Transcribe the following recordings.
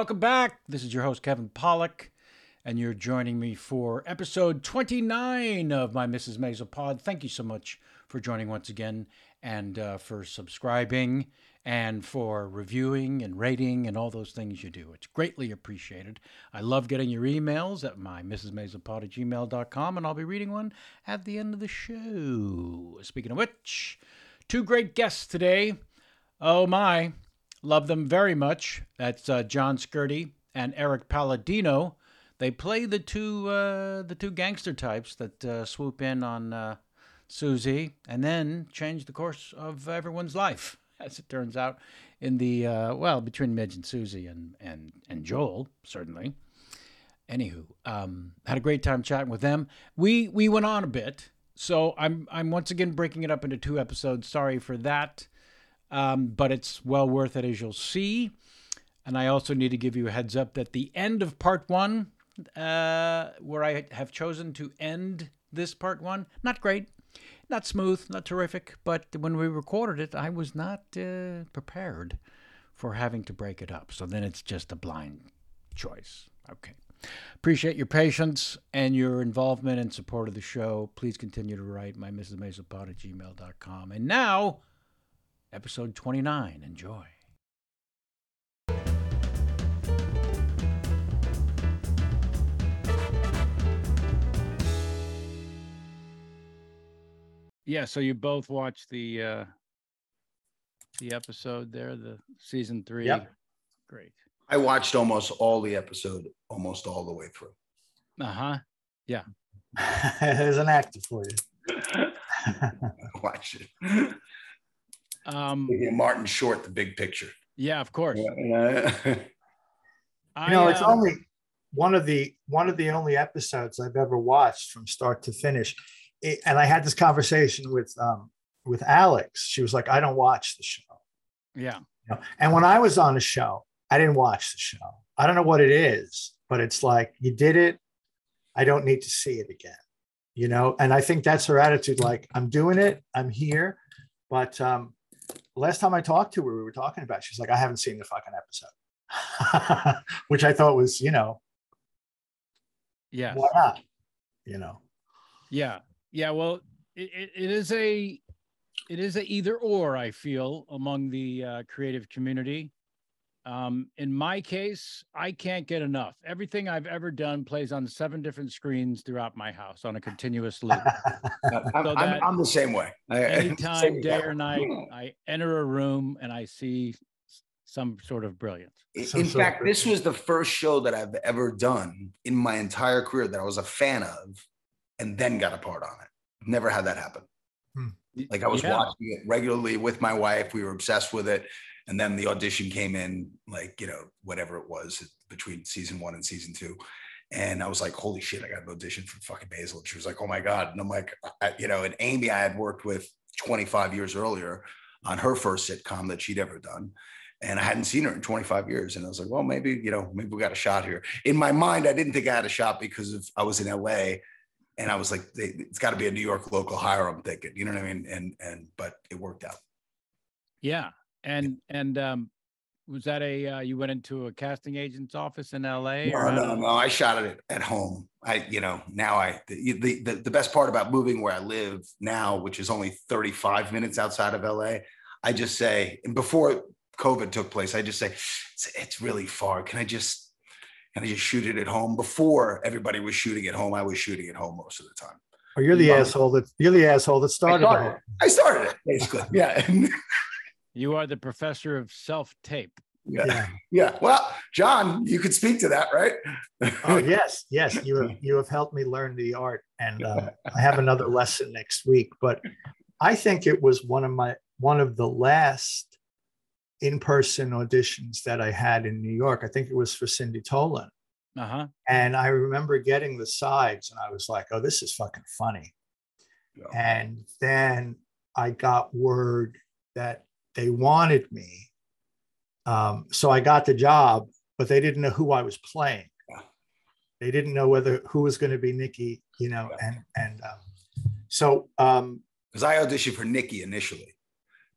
Welcome back. This is your host, Kevin Pollak, and you're joining me for episode 29 of my Mrs. Maisel pod. Thank you so much for joining once again and uh, for subscribing and for reviewing and rating and all those things you do. It's greatly appreciated. I love getting your emails at my mrsmaiselpod at gmail.com, and I'll be reading one at the end of the show. Speaking of which, two great guests today. Oh my, love them very much. That's uh, John Scurti and Erik Palladino. They play the two uh, the two gangster types that uh, swoop in on uh, Susie and then change the course of everyone's life, as it turns out. In the uh, well, between Midge and Susie and and and Joel, certainly. Anywho, um, had a great time chatting with them. We we went on a bit, so I'm I'm once again breaking it up into two episodes. Sorry for that um, but it's well worth it as you'll see. And I also need to give you a heads up that the end of part one, uh, where I have chosen to end this part one, not great, not smooth, not terrific, but when we recorded it, I was not uh, prepared for having to break it up. So then it's just a blind choice. Okay. Appreciate your patience and your involvement and support of the show. Please continue to write my Mrs. At gmail.com. And now, episode 29. Enjoy. Yeah, so you both watched the uh the episode there, the season 3. Yep. Great. I watched almost all the episode, almost all the way through. Uh-huh. Yeah. There's an actor for you. I watched it. Um Martin Short, the big picture. yeah, of course. Yeah. I, you know, it's uh, only one of the one of the only episodes I've ever watched from start to finish. It- and I had this conversation with um, with Alex. She was like, "I don't watch the show." yeah. You know? And when I was on the show, I didn't watch the show. I don't know what it is, but it's like you did it. I don't need to see it again. You know, and I think that's her attitude. Like I'm doing it. I'm here. But um, last time I talked to her, we were talking about. She's like, I haven't seen the fucking episode, which I thought was, you know, Yeah. why not? You know, Yeah, yeah. Well, it, it, is a it is a either or. I feel among the uh, creative community. Um, in my case, I can't get enough. Everything I've ever done plays on seven different screens throughout my house on a continuous loop. I'm, So I'm- I'm the same way. I- Anytime, same- day or night, I enter a room and I see some sort of brilliance. Some In sort of fact, this was the first show that I've ever done in my entire career that I was a fan of and then got a part on it. Never had that happen. Like I was Yeah. watching it regularly with my wife. We were obsessed with it. And then the audition came in, like, you know, whatever it was between season one and season two. And I was like, holy shit, I got an audition for fucking Maisel. And she was like, oh my God. And I'm like, I, you know, and Amy, I had worked with 25 years earlier on her first sitcom that she'd ever done. And I hadn't seen her in 25 years. And I was like, well, maybe, you know, maybe we got a shot here. In my mind, I didn't think I had a shot because of I was in LA and I was like, it's got to be a New York local hire. I'm thinking, you know what I mean? And, and, but it worked out. Yeah, and and um, was that a uh, you went into a casting agent's office in L.A. or No, how no, no. I shot it at home. I, you know, now I, the, the, the, the best part about moving where I live now, which is only 35 minutes outside of LA, I just say, and before COVID took place, I just say, it's, it's really far. Can I just, can I just shoot it at home? Before everybody was shooting at home, I was shooting at home most of the time. Oh, you're the Yeah. asshole that you're the asshole that started. the started, it. I started it basically. Yeah. You are the professor of self tape. yeah. Yeah. Yeah. Well, John, you could speak to that, right? Oh yes, yes. You have you have helped me learn the art, and uh, I have another lesson next week. But I think it was one of my one of the last in-person auditions that I had in New York. I think it was for Cindy Tolan, Uh huh. and I remember getting the sides, and I was like, "Oh, this is fucking funny." Yeah. And then I got word that they wanted me, um, so I got the job, but they didn't know who I was playing Yeah. they didn't know whether who was going to be Nicky, you know, Yeah. and and um, so um, Because I auditioned for Nicky initially.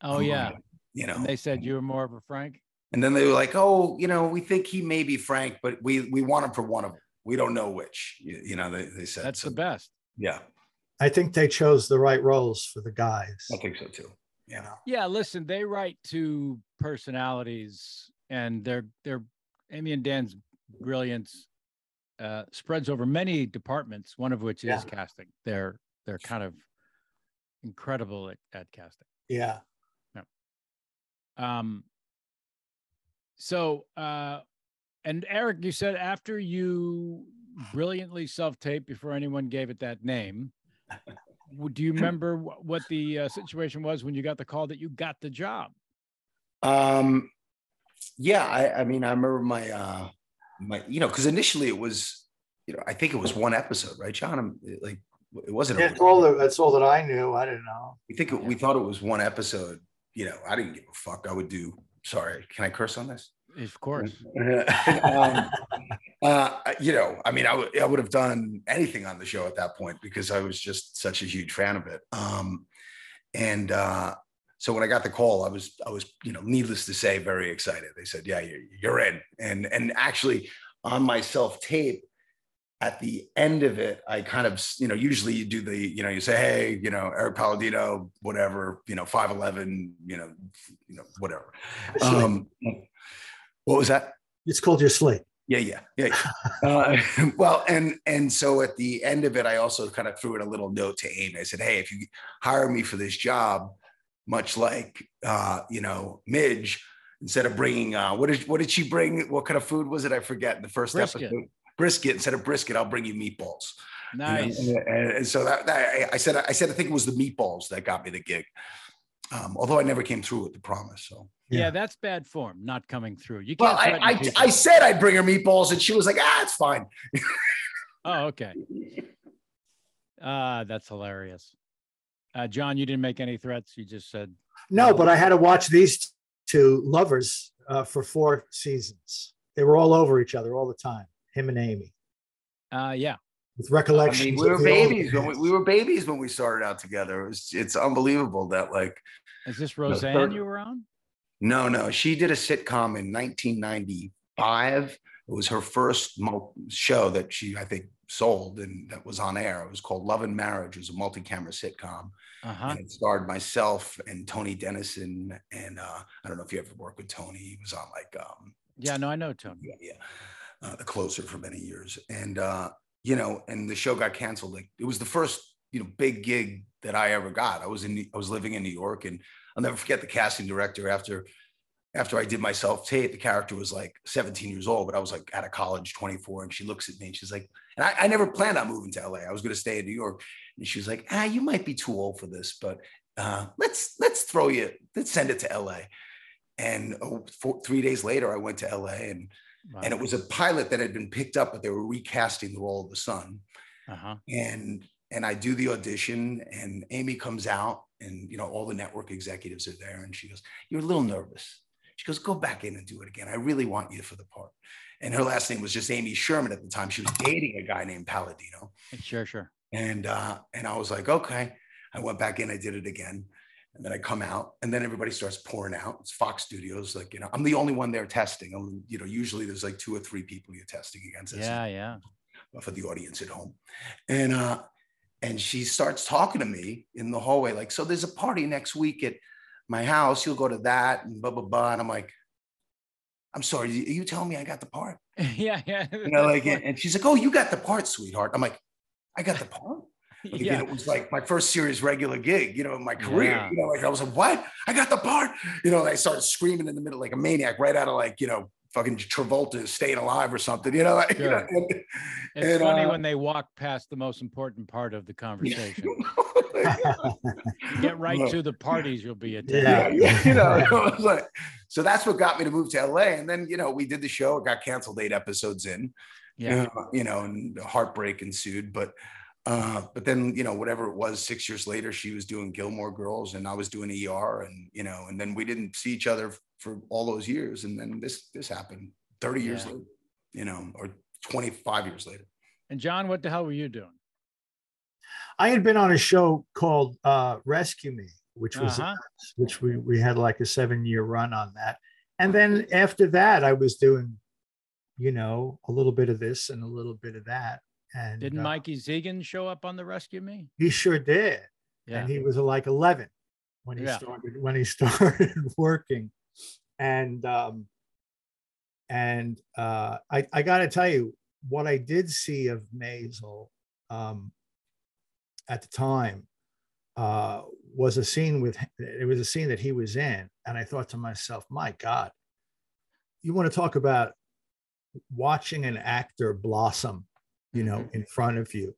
Oh yeah. You know, And they said you were more of a Frank. And then they were like, "Oh, you know, we think he may be Frank, but we we want him for one of them. We don't know which." You, you know, they, they said That's so, the best. Yeah, I think they chose the right roles for the guys. I think so too. You know, Yeah, listen, they write to personalities, and their their Amy and Dan's brilliance uh, spreads over many departments. One of which is Yeah. casting. They're they're kind of incredible at, at casting. yeah. Um. So, uh, and Erik, you said after you brilliantly self-taped before anyone gave it that name. w- Do you remember what the uh, situation was when you got the call that you got the job? Um, yeah, I, I mean, I remember my, uh, my, you know, because initially it was, you know, I think it was one episode, right, John? I'm, like, it wasn't. a- That's all. that- That's all that I knew. I didn't know. we think it, we thought it was one episode. You know, I didn't give a fuck. I would do. Sorry, can I curse on this? Of course. um, uh, you know, I mean, I would I would have done anything on the show at that point because I was just such a huge fan of it. Um, and uh, so when I got the call, I was I was you know, needless to say, very excited. They said, "Yeah, you're, you're in." And and actually, on my self tape, at the end of it, I kind of you know, usually you do the you know, you say, "Hey, you know, Erik Palladino, whatever, you know, five eleven, you know, you know, whatever." Um, what was that? It's called your slate. Yeah, yeah, yeah. yeah. uh, well, and and so at the end of it, I also kind of threw in a little note to Amy. I said, "Hey, if you hire me for this job, much like uh, you know Midge, instead of bringing uh, what did what did she bring? What kind of food was it? I forget. In the first Brisket. episode, brisket. Instead of brisket, I'll bring you meatballs. you know? Nice. And, and- and so that, that I- I said, I said, I think it was the meatballs that got me the gig. Um, although I never came through with the promise. So Yeah, Yeah. that's bad form, not coming through. You can't. I I. I said I'd bring her meatballs, and she was like, "Ah, it's fine." oh, okay. Ah, that's hilarious. Uh, John, you didn't make any threats. You just said, No, but I had to watch these two lovers uh, for four seasons. They were all over each other all the time. Him and Amy, uh, yeah. With I recollections. mean, we were of the old babies when we, we were babies when we started out together. It was, it's unbelievable that like Is this No, Roseanne third- you were on? no no she did a sitcom in 1995. It was her first show that she I think sold and that was on air. It was called Love and Marriage. It was a multi-camera sitcom Uh huh. and it starred myself and Tony Denison and uh, I don't know if you ever worked with Tony. He was on like um, Yeah, no, I know Tony. yeah, yeah, uh, the closer for many years, and uh, you know, and the show got canceled. Like it was the first you know big gig that I ever got. I was in, I was living in New York, and I'll never forget the casting director after. After I did my self tape, the character was like 17 years old, but I was like out of college, 24. And she looks at me and she's like, and I, I never planned on moving to LA. I was going to stay in New York. And she was like, ah, you might be too old for this, but uh, let's let's throw you, let's send it to LA. And oh, four, three days later, I went to LA and Wow. and it was a pilot that had been picked up, but they were recasting the role of the son. uh-huh. And and I do the audition, and Amy comes out, and you know all the network executives are there, and she goes, "You're a little nervous." She goes, "Go back in and do it again. I really want you for the part." And her last name was just Amy Sherman at the time. She was dating a guy named Palladino, Sure, sure. and uh, and I was like, "Okay." I went back in, I did it again. And then I come out, and then everybody starts pouring out. It's Fox Studios, like you know, I'm the only one there testing. I'm, you know, usually there's like two or three people you're testing against. Yeah, yeah. for the audience at home. And uh, and she starts talking to me in the hallway, like, so there's a party next week at my house. You'll go to that and blah blah blah. And I'm like, I'm sorry, you, telling me I got the part? yeah, yeah. You know, like, and she's like, oh, you got the part, sweetheart. I'm like, I got the part. Like, yeah. again, it was like my first serious regular gig, you know, in my career. Yeah. You know, like I was like, what? I got the part. You know, I started screaming in the middle like a maniac, right out of like, you know, fucking Travolta staying alive or something, you know, like, you know, and- It's and, funny uh, when they walk past the most important part of the conversation. yeah, Get right Yeah. to the parties you'll be attending. Yeah. yeah, you know, it was like- so that's what got me to move to LA. And then, you know, we did the show, it got canceled eight episodes in, Yeah. uh, you know, and heartbreak ensued. But, uh, but then, you know, whatever it was, six years later, she was doing Gilmore Girls and I was doing ER and, you know, and then we didn't see each other for all those years. And then this, this happened 30 years later, you know, or 25 years later. And John, what the hell were you doing? I had been on a show called uh, Rescue Me, which was Uh-huh. which we we had like a seven year run on that, and then after that, I was doing, you know, a little bit of this and a little bit of that. And Didn't uh, Mikey Zegen show up on the Rescue Me? He sure did. Yeah. And he was like 11 when he Yeah. started when he started working. And um and uh I, I gotta tell you what I did see of Maisel um at the time uh was a scene with it was a scene that he was in and I thought to myself, my God, you want to talk about watching an actor blossom, you know, in front of you.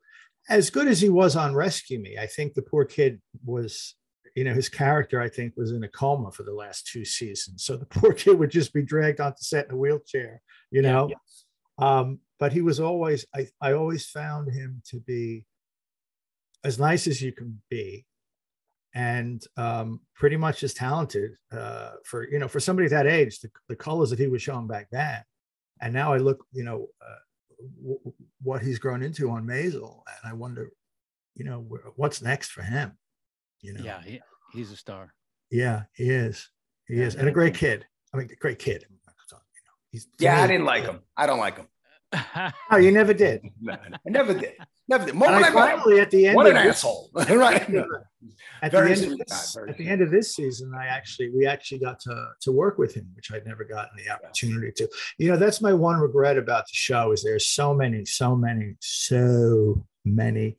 As good as he was on Rescue Me, I think the poor kid was, you know, his character, I think, was in a coma for the last two seasons. So the poor kid would just be dragged onto set in a wheelchair, you Yeah, know. Um, but he was always, I, I always found him to be as nice as you can be and um, pretty much as talented uh, for you know for somebody that age the, the colors that he was showing back then and now i look you know uh, w- what he's grown into on Maisel, and i wonder you know what's next for him you know? Yeah, he, he's a star. yeah he is. He Yeah, is. And a great kid. I mean a great kid. He's to Yeah, I didn't like him. I don't like him. oh you never did No, I never did. Never did. and Moment I I met him, finally at the end what of an this- asshole. right. at the end of guy, this, at the end of this season, I actually we actually got to to work with him, which I'd never gotten the opportunity to. You know, that's my one regret about the show is there's so many, so many, so many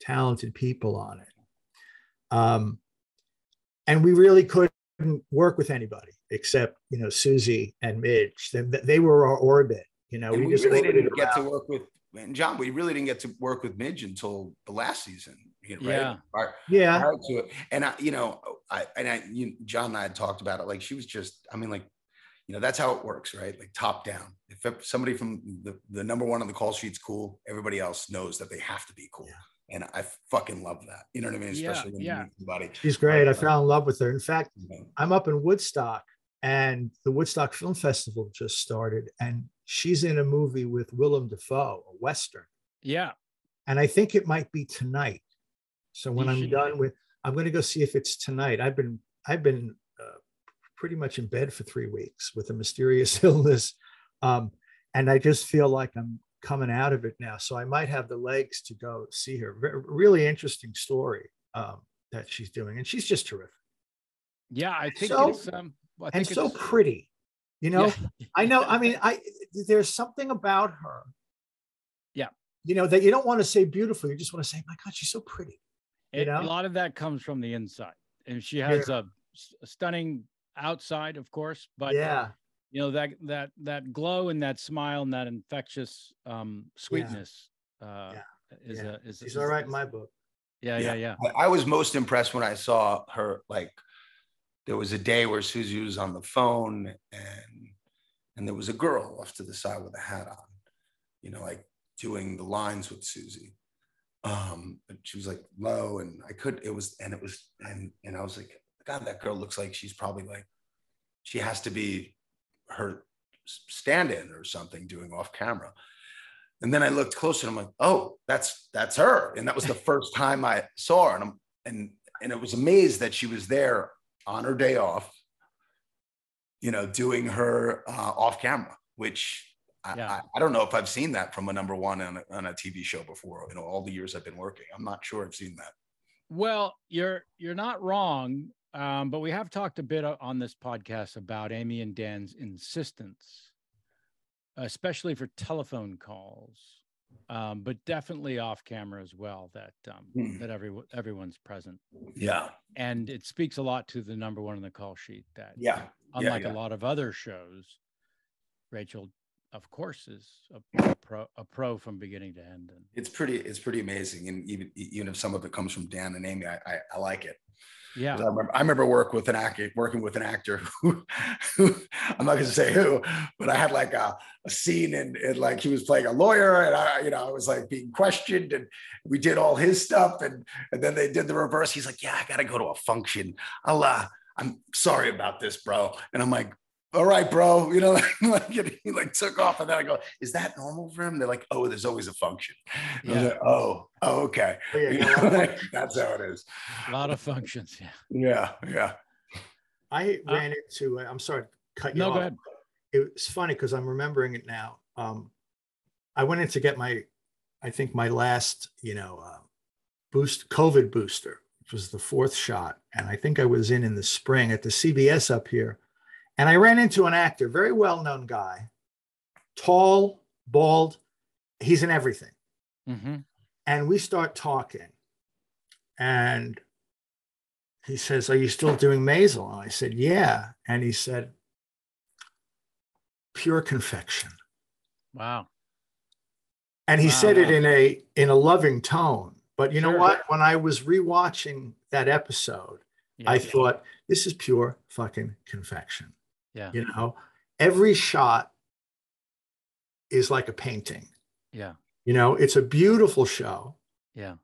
talented people on it. Um, and we really couldn't work with anybody except you know Susie and Midge. They, they were our orbit. You know, we, we just really didn't get to work with and John. We really didn't get to work with Midge until the last season. You know, right? Yeah. Prior- Yeah, prior to it. And I, you know, I and I, you, John and I had talked about it. Like she was just, I mean, like, you know, that's how it works, right? Like top down. If somebody from the, the number one on the call sheet's cool, everybody else knows that they have to be cool. And I fucking love that. You know what I mean? Yeah, Especially when yeah. you meet somebody. she's great. I uh, fell in love with her. In fact. you know. I'm up in Woodstock and the Woodstock Film Festival just started and she's in a movie with Willem Dafoe, a Western. yeah. And I think it might be tonight. So when You I'm should- done with, I'm going to go see if it's tonight. I've been, I've been uh, pretty much in bed for three weeks with a mysterious illness. Um, and I just feel like I'm coming out of it now. So I might have the legs to go see her. Re- really interesting story um, that she's doing. And she's just terrific Yeah, I think So- it's um I and think so pretty. You know, yeah, I know. I mean, I there's something about her. Yeah. You know that you don't want to say beautiful. You just want to say, "My God, she's so pretty." you know? a lot of that comes from the inside. And she has a stunning outside, of course, but yeah, you know that that that glow and that smile and that infectious um sweetness uh is yeah. a is she's is- all right in my book. yeah yeah yeah I, I was most impressed when I saw her. Like, there was a day where Susie was on the phone, and and there was a girl off to the side with a hat on, you know, like doing the lines with Susie. Um, but she was like low, and I could. It was, and it was, and and I was like, God, that girl looks like she's probably like, she has to be her stand-in or something doing off camera. And then I looked closer and I'm like, oh, that's that's her. And that was the first time I saw her. And I'm and and it was amazed that she was there on her day off, you know, doing her uh, off camera, which I, Yeah. I, I don't know if I've seen that from a number one on a, on a TV show before. You know, all the years I've been working, I'm not sure I've seen that. well you're you're not wrong um but we have talked a bit on this podcast about amy and dan's insistence especially for telephone calls um but definitely off camera as well that um Hmm. that every everyone's present Yeah, and it speaks a lot to the number one on the call sheet that yeah, unlike yeah. a lot of other shows rachel of course is a pro a pro from beginning to end and it's pretty it's pretty amazing. And even even if some of it comes from Dan and Amy, I I, I like it. yeah I remember, I remember work with an actor, working with an actor who, who I'm not going to say who, but I had like a, a scene and, and like he was playing a lawyer and I, you know, I was like being questioned and we did all his stuff and and then they did the reverse. He's like, yeah, I got to go to a function. I'll, uh, I'm sorry about this, bro. And I'm like, all right, bro. You know, like he like took off and then I go, is that normal for him? They're like, oh, there's always a function. Yeah. like, oh, oh, okay. Yeah, You you know, know, like, that's how it is. a lot of functions yeah Yeah, yeah. I Uh, ran into. I'm sorry, cut you No, off. go ahead. It's funny because I'm remembering it now. Um, I went in to get my, I think my last, you know, uh, boost COVID booster, which was the fourth shot, and I think I was in in the spring at the CBS up here, and I ran into an actor, very well known guy, tall, bald. He's in everything. Hmm and we start talking. And he says are you still doing Maisel and i said yeah. And he said pure confection. Wow. and he Wow. said it in a in a loving tone. But you know what? When i was rewatching that episode Yeah. i thought this is pure fucking confection yeah. you know every shot is like a painting Yeah. you know it's a beautiful show Yeah.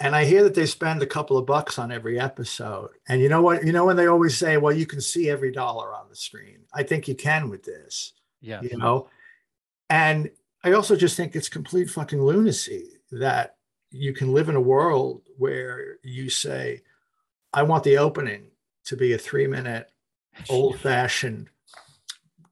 and I hear that they spend a couple of bucks on every episode. And you know what? You know when they always say, "Well, you can see every dollar on the screen." I think you can with this. Yeah. You know, and I also just think it's complete fucking lunacy that you can live in a world where you say, "I want the opening to be a three-minute, old-fashioned."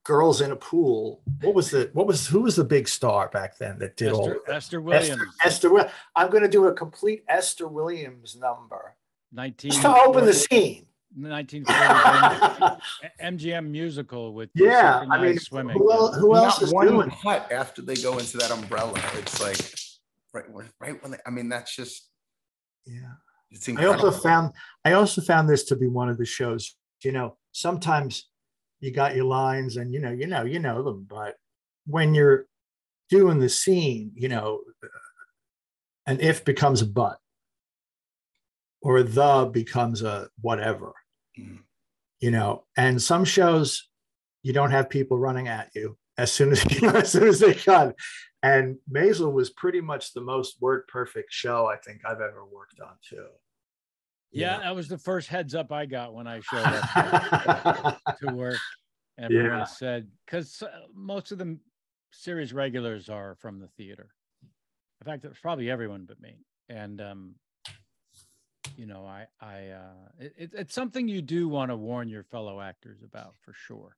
Girls in a pool. What was the what was who was the big star back then that did all Esther, of that? Esther Williams, Esther, Esther I'm going to do a complete Esther Williams number 19, just to open the scene. 1940 MGM musical with Yeah, I mean, swimming. who, el- who else Not is one doing? cut after they go into that umbrella. It's like right when right when they, I mean that's just Yeah. it's incredible. I also found I also found this to be one of the shows. You know, sometimes you got your lines, and you know, you know, you know them, but when you're doing the scene, you know, an if becomes a but, or the becomes a whatever. Mhm. You know, and some shows you don't have people running at you as soon as you know, as soon as they cut. And Maisel was pretty much the most word perfect show I think I've ever worked on too. Yeah, that was the first heads up I got when I showed up to work. Everyone Yeah. said because most of the series regulars are from the theater. In fact, it's probably everyone but me. And um, you know, I I uh, it, it- it's something you do want to warn your fellow actors about for sure,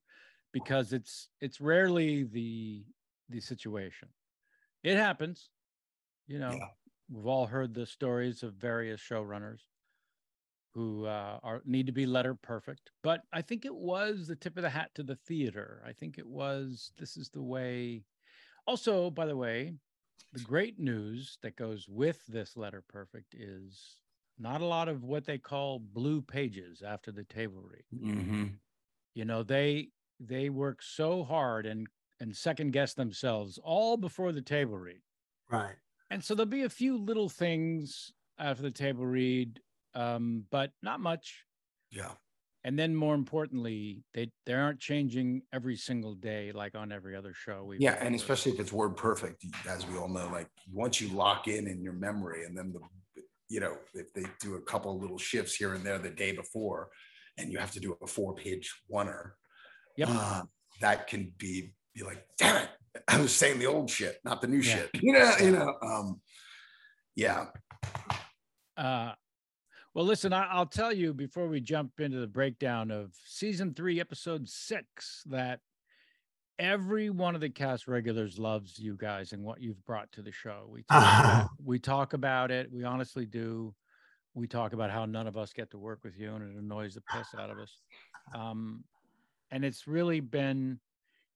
because it's it's rarely the the situation. It happens, you know. Yeah. We've all heard the stories of various showrunners who uh, are need to be letter perfect. But I think it was the tip of the hat to the theater. I think it was this is the way. Also, by the way, the great news that goes with this letter perfect is not a lot of what they call blue pages after the table read. Mhm. You know, they they work so hard and and second guess themselves all before the table read. right. And so there'll be a few little things after the table read, um, but not much. Yeah. And then more importantly, they they aren't changing every single day like on every other show. We've Yeah, and especially if it's word perfect, as we all know, like once you lock in in your memory, and then the, you know, if they do a couple of little shifts here and there the day before, and you have to do a four-page oneer, Yep. uh, that can be be like, damn it, I was saying the old shit, not the new Yeah. shit. You know, you know, um, yeah, Uh, well, listen, I, I'll tell you before we jump into the breakdown of season three, episode six, that every one of the cast regulars loves you guys and what you've brought to the show. We talk, about, we talk about it. We honestly do. We talk about how none of us get to work with you, and it annoys the piss out of us. Um, and it's really been,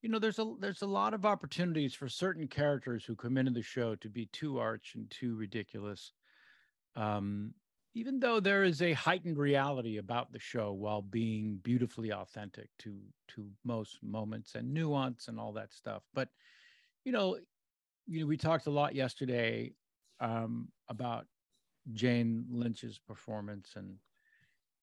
you know, there's a there's a lot of opportunities for certain characters who come into the show to be too arch and too ridiculous um, even though there is a heightened reality about the show while being beautifully authentic to to most moments and nuance and all that stuff but you know you know we talked a lot yesterday um, about jane lynch's performance and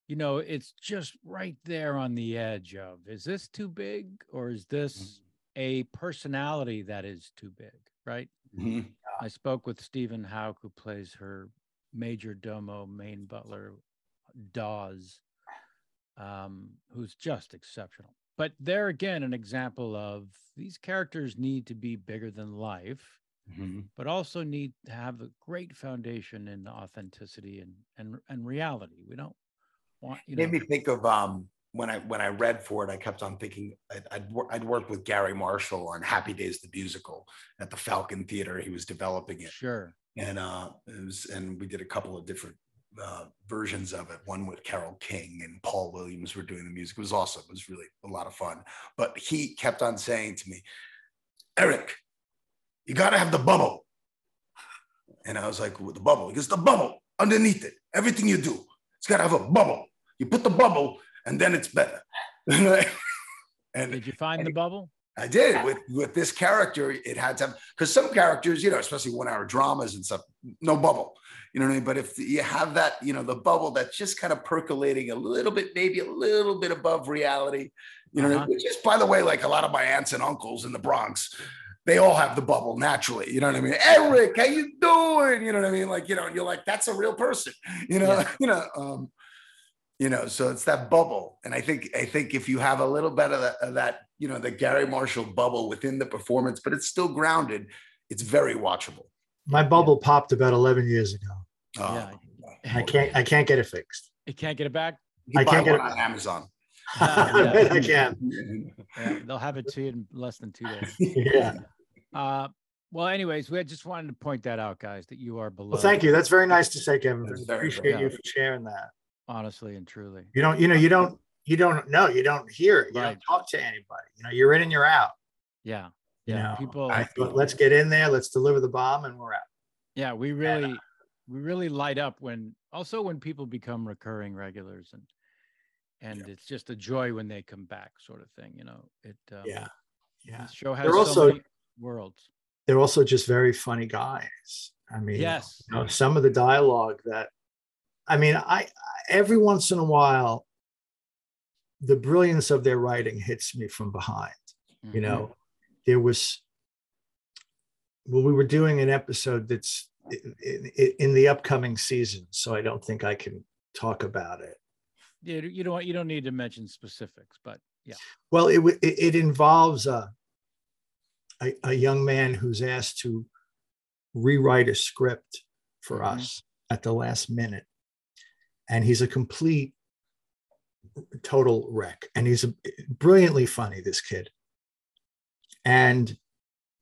you know it's just right there on the edge of is this too big or is this a personality that is too big? Right? Mhm. I spoke with Stephen Hauk, who plays her major domo main butler, Dawes, um, who's just exceptional. But there again, an example of these characters need to be bigger than life, Mhm. but also need to have a great foundation in authenticity and and and reality. We don't want you know. made me think of um when I when I read for it, I kept on thinking I'd I'd, I'd worked with Garry Marshall on Happy Days the musical at the Falcon Theater. He was developing it, Sure. And uh, it was and we did a couple of different uh, versions of it. One with Carole King and Paul Williams were doing the music. It was awesome. It was really a lot of fun. But he kept on saying to me, Erik, you got to have the bubble. And I was like, with the bubble? He goes, the bubble underneath it. Everything you do, it's got to have a bubble. You put the bubble, and then it's better. and Did you find the bubble? I did with with this character. It had to because some characters, you know, especially one hour dramas and stuff, no bubble. You know what I mean? But if you have that, you know, the bubble that's just kind of percolating a little bit, maybe a little bit above reality, you know, Uh-huh. mean? which is by the way, like a lot of my aunts and uncles in the Bronx, they all have the bubble naturally. You know what I mean? Erik, how you doing? You know what I mean? Like, you know, you're like, that's a real person, you know, Yeah. you know, um, you know, so it's that bubble. And I think, I think if you have a little bit of that, of that, you know, the Garry Marshall bubble within the performance, but it's still grounded, it's very watchable. My bubble popped about 11 years ago. Uh, Yeah. I can't I can't get it fixed. You can't get it back. You I can't get it- on Amazon. I bet I can. Yeah, they'll have it to you in less than two days. Yeah. Uh, well, anyways, we just wanted to point that out, guys, that you are below. Well, thank you. That's very nice to say, Kevin. I appreciate you for sharing that. Honestly and truly. You don't, you know, you don't, you don't know, you don't hear it, you Right. don't talk to anybody. You know, you're in and you're out. Yeah, You yeah. know, people, I let's get in there, let's deliver the bomb, and we're out. yeah, we really, we really light up when also when people become recurring regulars and and it's just a joy when they come back, sort of thing. You know, it. Um, Yeah, yeah. The show has They're so also- worlds. They're also just very funny guys. I mean, Yes. you know, some of the dialogue that, I mean, I every once in a while, the brilliance of their writing hits me from behind. you Mhm. know there was well we were doing an episode that's in, in, in the upcoming season so i don't think i can talk about it Yeah, you don't you don't need to mention specifics, but yeah. well it it, it involves a, a a young man who's asked to rewrite a script for Mhm. us at the last minute and he's a complete total wreck. And he's a, brilliantly funny this kid. And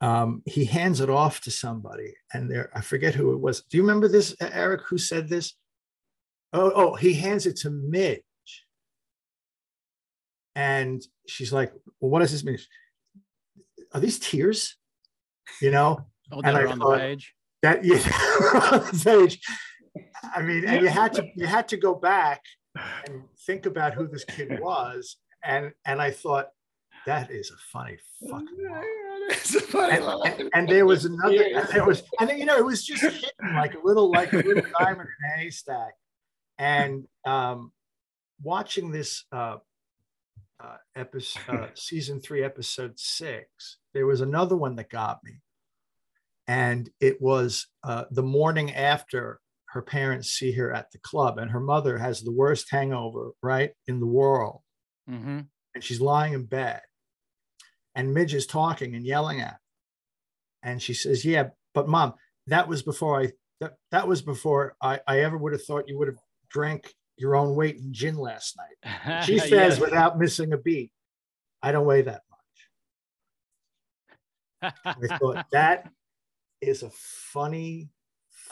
um, he hands it off to somebody and there i forget who it was. Do you remember this Erik who said this? Oh oh he hands it to midge. And she's like well what does this mean? Are these tears? You know? Oh, And I on the page. that yeah on the page i mean and you had to you had to go back and think about who this kid was. And and i thought that is a funny fucking line. it's a funny and, line. and- and there was another and there was and then, you know it was just hidden like a little like a little diamond in a haystack. And um watching this uh uh episode uh, season three episode six there was another one that got me. And it was uh the morning after her parents see her at the club and her mother has the worst hangover right in the world. Hmm and she's lying in bed and midge is talking and yelling at her. and she says yeah but mom that was before i that, that was before I, I ever would have thought you would have drank your own weight in gin last night. She says without missing a beat i don't weigh that much. I thought that is a funny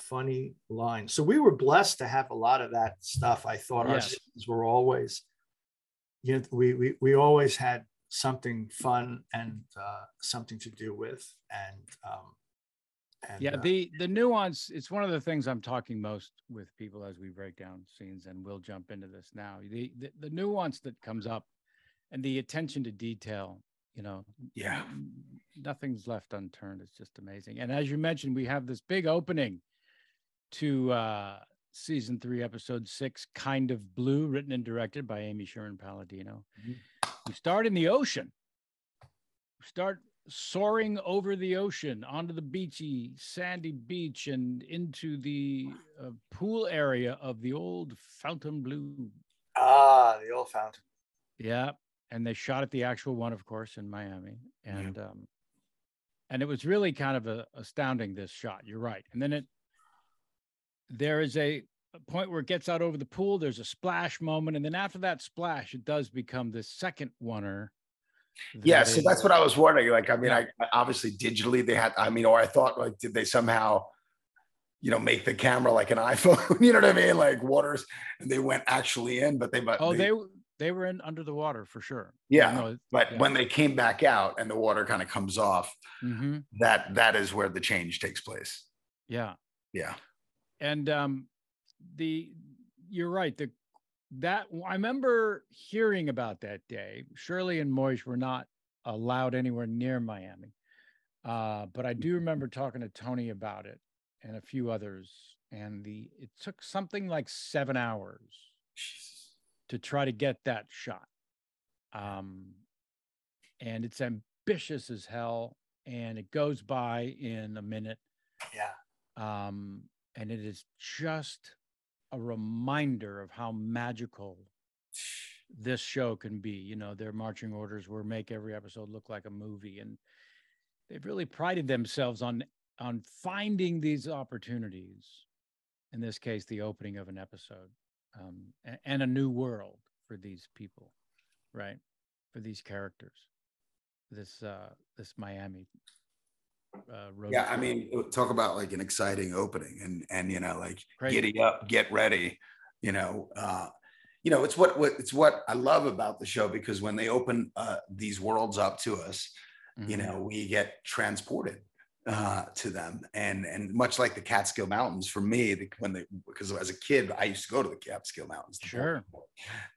funny line. So we were blessed to have a lot of that stuff i thought our seasons were always you know we we, we always had something fun and uh, something to do with and um and, yeah uh, the the nuance it's one of the things i'm talking most with people as we break down scenes and we'll jump into this now the the, the nuance that comes up and the attention to detail you know Yeah. nothing's left unturned it's just amazing. And as you mentioned we have this big opening to uh season three episode six kind of blue written and directed by amy sherman palladino. Mhm. we start in the ocean. We start soaring over the ocean onto the beachy sandy beach and into the uh, pool area of the old Fontainebleau. Ah the old fountain. Yeah and they shot at the actual one of course in miami. And um and it was really kind of a, astounding this shot. You're right. And then it there is a point where it gets out over the pool. There's a splash moment, and then after that splash, it does become the second oneer. Yeah, so that's what I was wondering. Like, I mean, Yeah. I, obviously digitally they had. I mean, or I thought like, did they somehow, you know, make the camera like an iPhone? you know what I mean? Like waters, and they went actually in, but they but Oh, they w- they were in under the water for sure. Yeah, No, But yeah. when they came back out and the water kind of comes off, mhm, that that is where the change takes place. yeah. Yeah. And um the you're right the that i remember hearing about that day. Shirley and Moishe were not allowed anywhere near miami uh but i do remember talking to tony about it and a few others and the it took something like seven hours to try to get that shot. Um and it's ambitious as hell and it goes by in a minute. Yeah. um, and it is just a reminder of how magical this show can be. You know, their marching orders were make every episode look like a movie, and they've really prided themselves on on finding these opportunities. In this case, the opening of an episode um, a- and a new world for these people, right? For these characters, this uh, this Miami. Uh, road Yeah, I mean, talk about like an exciting opening and and you know, like Crazy. giddy up, get ready. You know, uh, you know, it's what what it's what I love about the show because when they open uh, these worlds up to us, you Mhm. know, we get transported uh, to them, and and much like the Catskill Mountains for me, the, when they because as a kid I used to go to the Catskill Mountains, Sure.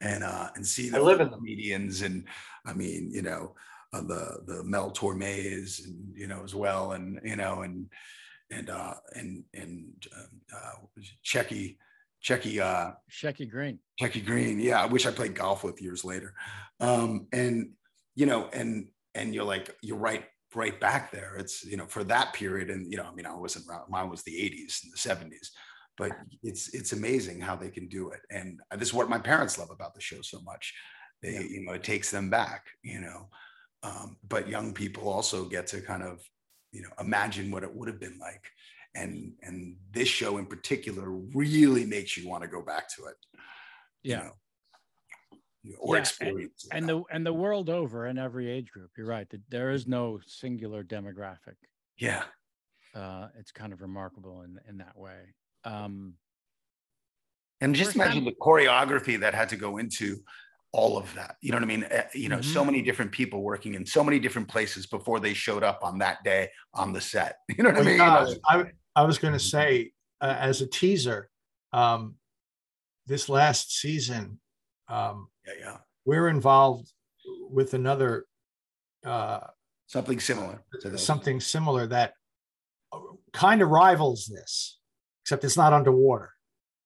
And uh, and see I the live in the medians, and I mean, you know, uh, the the Mel Tormes, and you know as well, and you know, and and uh, and and um, uh? Checky Checky uh, Shecky Greene. Jackie Green. Yeah, I wish I played golf with years later. Um, and you know, and and you're like, you're right, right back there. It's you know, for that period, and you know, I mean, I wasn't. Mine was the '80s and the '70s, but it's it's amazing how they can do it. And this is what my parents love about the show so much. They, Yeah. you know, it takes them back. You know, um, but young people also get to kind of, you know, imagine what it would have been like. And and this show in particular really makes you want to go back to it you Yeah. know, or Yeah, experience. it. and the and the world over in every age group you're right there is no singular demographic yeah, uh it's kind of remarkable in in that way um and just imagine time- the choreography that had to go into all of that. You know what I mean? Eh, You know, so Mhm. many different people working in so many different places before they showed up on that day on the set. You know what I Well, mean? yeah, Like, I, I was going to say, uh, as a teaser, um, this last season, um, yeah, yeah, we're involved with another uh, something similar. to this. something similar that kind of rivals this, except it's not underwater.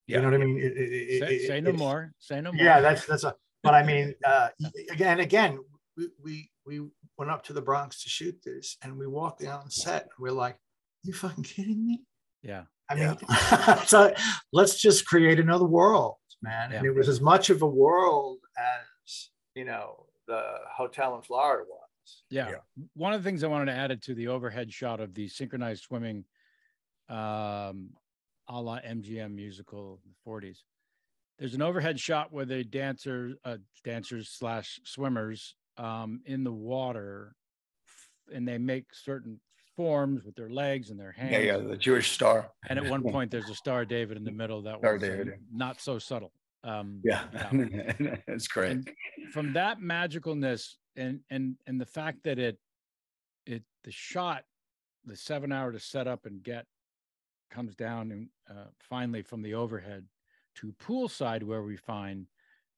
Yeah. You know what I mean? It- it- it- say, it- say no more say no more Yeah, that's that's a. But I mean, uh, again, again, we, we we went up to the Bronx to shoot this, and we walked down the set. And we're like, "You fucking kidding me?" yeah I mean, so let's just create another world, man. And it was as much of a world as you know the hotel in Florida was. yeah Yeah. one of the things i wanted to add it to the overhead shot of the synchronized swimming um a la mgm musical in the 40s there's an overhead shot where the dancers uh, dancers slash swimmers um in the water and they make certain forms with their legs and their hands yeah, yeah, the Jewish star. and at one point there's a star david in the middle that Star was uh, David, not so subtle um Yeah, yeah. it's great. And from that magicalness and and and the fact that it it the shot the seven hour to set up and get comes down and uh, finally from the overhead to poolside where we find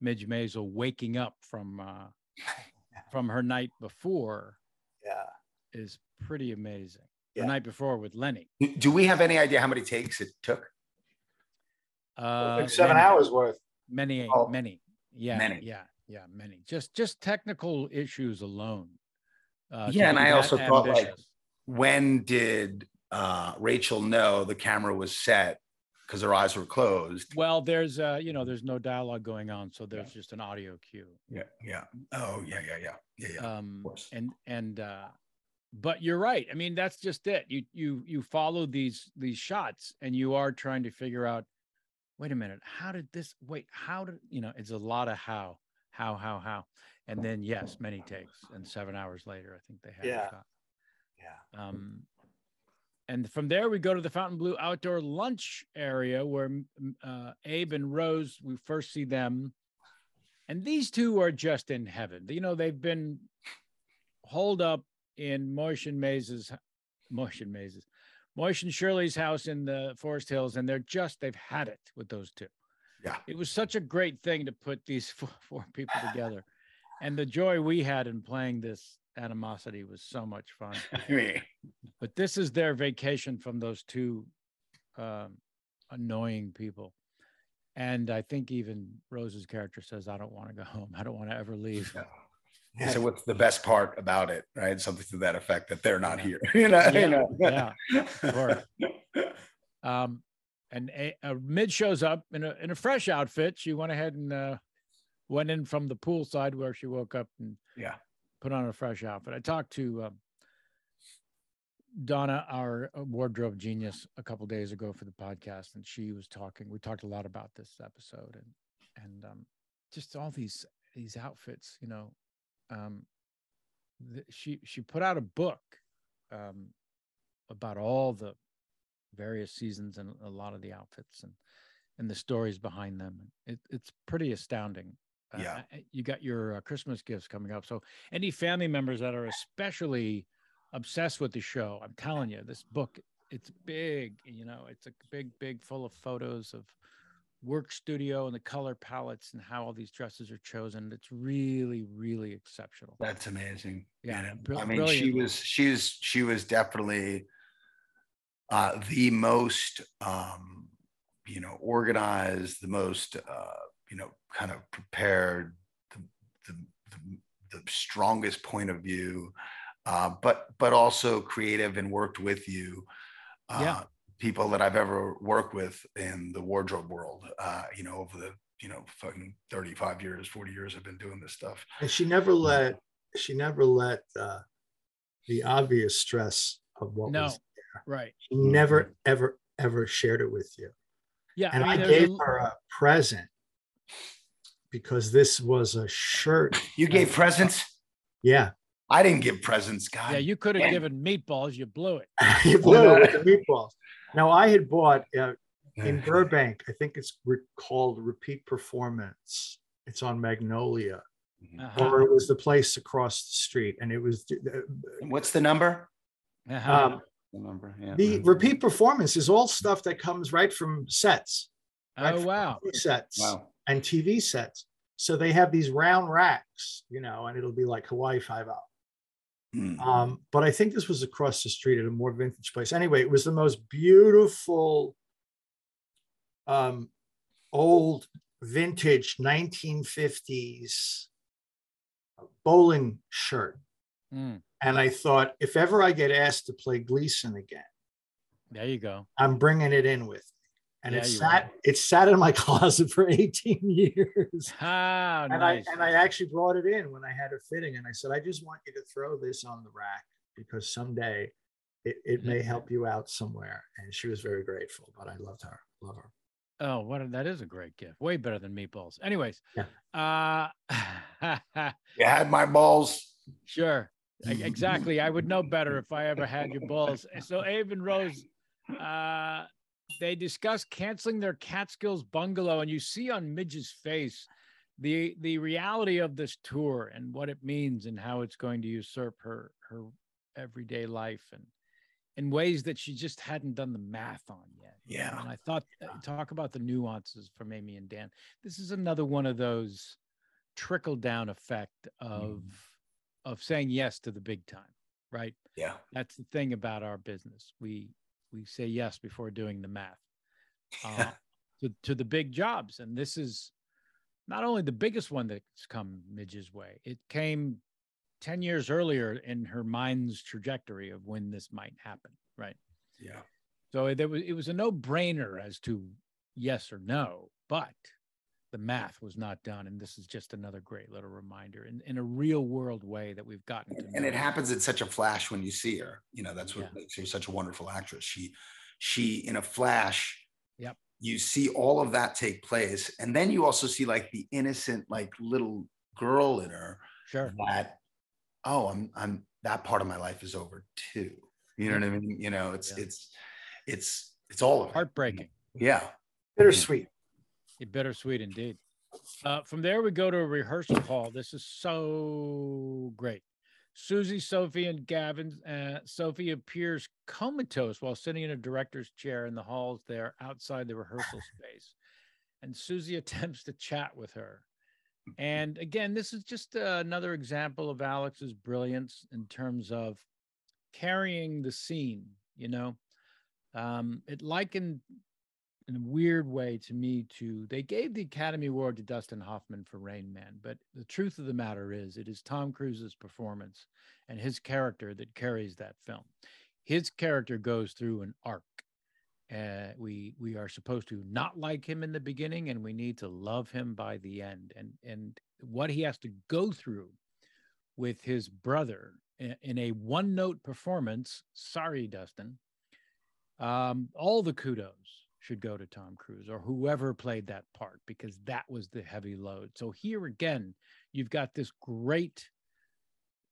Midge Maisel waking up from uh, from her night before Yeah. is pretty amazing. Yeah. The night before with Lenny. Do we have any idea how many takes it took? Uh, Like seven many, hours worth. Many, Oh, many. Yeah, many. yeah, yeah, many. Just just technical issues alone. Uh, Yeah, and I also thought, like. When did uh, Rachel know the camera was set because their eyes were closed? Well, there's uh, you know, there's no dialogue going on, so there's just an audio cue. Yeah, yeah. Oh, yeah, yeah, yeah, yeah, yeah. Um course. and and uh but you're right. I mean, that's just it. You you you follow these these shots and you are trying to figure out wait a minute, how did this wait, how did you know, it's a lot of how, how, how, how. And then yes, many takes. And seven hours later, I think they had Yeah. it shot. Yeah. Um, and from there, we go to the Fontainebleau outdoor lunch area where uh, Abe and Rose, we first see them. And these two are just in heaven. You know, they've been holed up in Moishe and Maze's, Moishe and Maze's, Moishe and Shirley's house in the Forest Hills, and they're just, they've had it with those two. Yeah. It was such a great thing to put these four, four people together. And the joy we had in playing this animosity was so much fun I mean, but this is their vacation from those two um, annoying people. And I think even Rose's character says, I don't want to go home. I don't want to ever leave. Yeah. So what's the best part about it, right? Something to that effect that they're not here. you know, Yeah, you know. yeah. Um, and a, a mid shows up in a in a fresh outfit. She went ahead and uh, went in from the poolside where she woke up and Yeah. Put on a fresh outfit. I talked to um, Donna, our uh, wardrobe genius, a couple days ago for the podcast, and she was talking. We talked a lot about this episode and and um, just all these these outfits. You know, um, th- she she put out a book um, about all the various seasons and a lot of the outfits and and the stories behind them. It, it's pretty astounding. Uh, Yeah. I- you got your uh, Christmas gifts coming up, so any family members that are especially obsessed with the show, I'm telling you, this book it's big. You know, it's a big, big, full of photos of work studio and the color palettes and how all these dresses are chosen. It's really, really exceptional. That's amazing. Yeah, I mean, she brilliant. was she was she was definitely uh, the most um, you know organized, the most uh, you know kind of prepared, the the, the, the strongest point of view, uh, but but also creative and worked with you. Uh, Yeah. People that I've ever worked with in the wardrobe world, uh, you know, over the you know fucking 35 years 40 years i've been doing this stuff And she never let she never let uh, the obvious stress of what No, was there right. she never ever ever shared it with you. Yeah, And I, mean, there's a gave l- her a present because this was a shirt. you gave presents Yeah. i didn't give presents god Yeah, you could have given meatballs. You blew it. you blew it with the meatballs. Now I had bought uh, in Burbank, I think it's re- called Repeat Performance. It's on Magnolia, Uh-huh. or it was the place across the street, and it was uh, what's the number Uh-huh. um, the number yeah the Repeat Performance is all stuff that comes right from sets, right oh wow. sets wow and TV sets. So they have these round racks, you know, and it'll be like Hawaii Five O. Hmm. Um, but I think this was across the street at a more vintage place. Anyway, it was the most beautiful, um, old vintage 1950s bowling shirt. Mm, And I thought, if ever I get asked to play Gleason again, there you go. I'm bringing it in with me. And Yeah, it you sat, it sat in my closet for 18 years. Ah, and nice. I and I actually brought it in when I had a fitting, and I said, I just want you to throw this on the rack because someday it, it may help you out somewhere. And she was very grateful, but I loved her, love her. oh, what a, that is a great gift. Way better than meatballs. Anyways, Yeah. uh you had my balls sure. Exactly. I would know better if I ever had your balls. So Abe and Rose, uh, they discuss canceling their Catskills bungalow, and you see on Midge's face the the reality of this tour and what it means and how it's going to usurp her her everyday life and in ways that she just hadn't done the math on yet. Yeah. And I thought uh, talk about the nuances from Amy and Dan. This is another one of those trickle down effect of of saying yes to the big time, right? yeah That's the thing about our business. We we say yes before doing the math uh, to, to the big jobs. And this is not only the biggest one that's come Midge's way, it came 10 years earlier in her mind's trajectory of when this might happen, right? yeah So there was it was a no-brainer as to yes or no, but the math was not done. And this is just another great little reminder in, in a real world way that we've gotten to and know it happens in such a flash when you see her you know that's what Yeah. makes her such a wonderful actress she she in a flash Yep. you see all of that take place, and then you also see like the innocent, like little girl in her Sure. that, oh, I'm I'm that part of my life is over too. You know what I mean? You know, it's Yeah. it's it's it's all of it. Heartbreaking. Yeah. Bittersweet. Bittersweet indeed. Uh, from there, we go to a rehearsal hall. This is so great. Susie, Sophie, and Gavin. Uh, Sophie appears comatose while sitting in a director's chair in the halls there outside the rehearsal space. And Susie attempts to chat with her. And again, this is just uh, another example of Alex's brilliance in terms of carrying the scene, you know. Um, it likened in a weird way to me to they gave the Academy Award to Dustin Hoffman for Rain Man, but the truth of the matter is it is Tom Cruise's performance and his character that carries that film. His character goes through an arc. Uh, we we are supposed to not like him in the beginning, and we need to love him by the end. And and what he has to go through with his brother in, a one note performance. Sorry, Dustin. Um, all the kudos should go to Tom Cruise or whoever played that part because that was the heavy load. So here again, you've got this great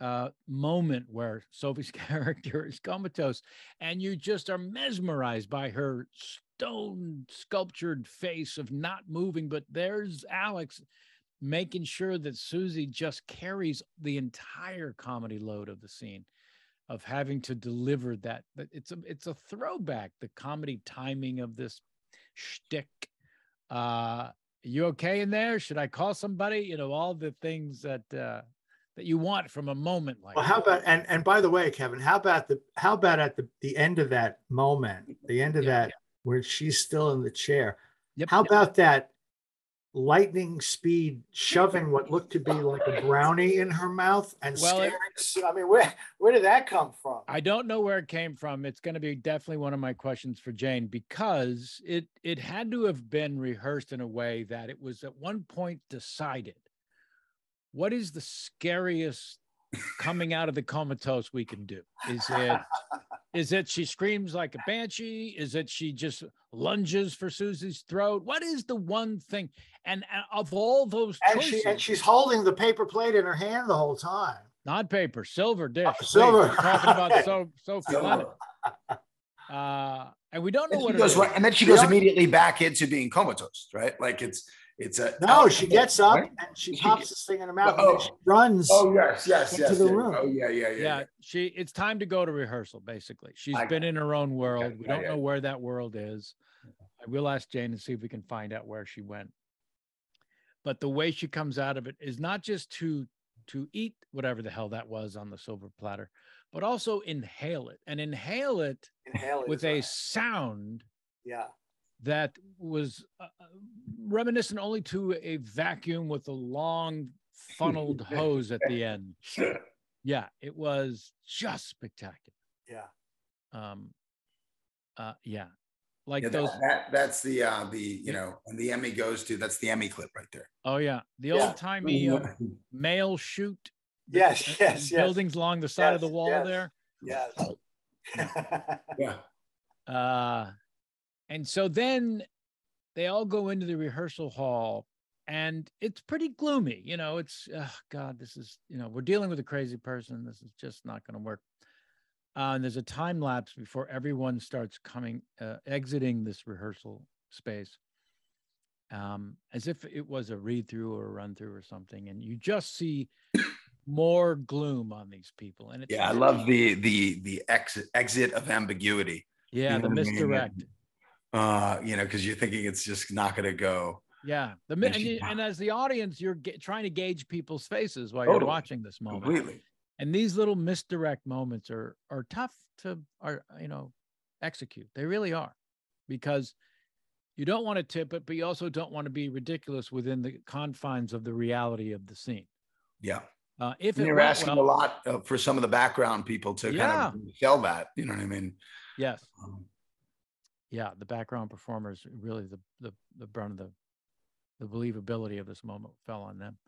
uh, moment where Sophie's character is comatose, and you just are mesmerized by her stone sculptured face of not moving. But there's Alex making sure that Susie just carries the entire comedy load of the scene of having to deliver that. It's a it's a throwback. The comedy timing of this shtick. Uh, you okay in there? Should I call somebody? You know all the things that uh, that you want from a moment like. Well, how about and and by the way, Kevin, how about the how about at the the end of that moment, the end of Yeah, that where she's still in the chair? Yep, How yep. about that lightning speed shoving what looked to be like a brownie in her mouth and Well, it- scaring? I mean, where where did that come from? I don't know where it came from. It's going to be definitely one of my questions for Jane because it it had to have been rehearsed in a way that it was at one point decided. What is the scariest coming out of the comatose we can do? Is it is it she screams like a banshee? Is it she just lunges for Susie's throat? What is the one thing? And uh, of all those and choices, she and she's holding the paper plate in her hand the whole time. not paper, silver dish. please. silver. Talking about so, Sophie. Lennon. Uh, and we don't know And what goes is. right, and then she goes immediately back into being comatose, right? Like it's it's a No, she gets up Right? and she She pops get- this thing in her mouth and Oh. then she runs. Oh yes, yes, into yes. the yeah. room. Oh yeah, yeah, yeah. yeah, she. It's time to go to rehearsal. Basically, She's I- been in her own world. We don't yeah. know where that world is. I will ask Jane and see if we can find out where she went. But the way she comes out of it is not just to to eat whatever the hell that was on the silver platter, but also inhale it and inhale it Inhale it with a right. sound yeah. That was uh, uh, reminiscent only to a vacuum with a long funneled hose at the end. Yeah, it was just spectacular. Yeah. Um, uh, yeah, like Yeah, those. that, that that's the uh the you know and the Emmy goes to that's the Emmy clip right there. Oh yeah, the Yeah. old timey uh, mail chute. the- Yes, uh, yes, yes. Buildings along the side of the wall yes. there. Yes. Yeah. Uh, and so then they all go into the rehearsal hall and it's pretty gloomy. You know, it's, oh God, this is, you know, we're dealing with a crazy person. This is just not going to work. Uh, and there's a time lapse before everyone starts coming, uh, exiting this rehearsal space. Um, as if it was a read through or a run through or something. And you just see more gloom on these people. And it's Yeah, I love the the the exit exit of ambiguity. yeah, you the misdirect. I mean? Uh, you know, because you're thinking it's just not gonna go. Yeah, the And and, you, and as the audience, you're ga- trying to gauge people's faces while you're watching this moment. Completely. And these little misdirect moments are are tough to are you know execute. They really are, because you don't want to tip it, but you also don't want to be ridiculous within the confines of the reality of the scene. Yeah. Uh, if And you're asking well, a lot uh, for some of the background people to Yeah. kind of sell that. You know what I mean? yes, Um, yeah, the background performers really the the the brunt of the the believability of this moment fell on them.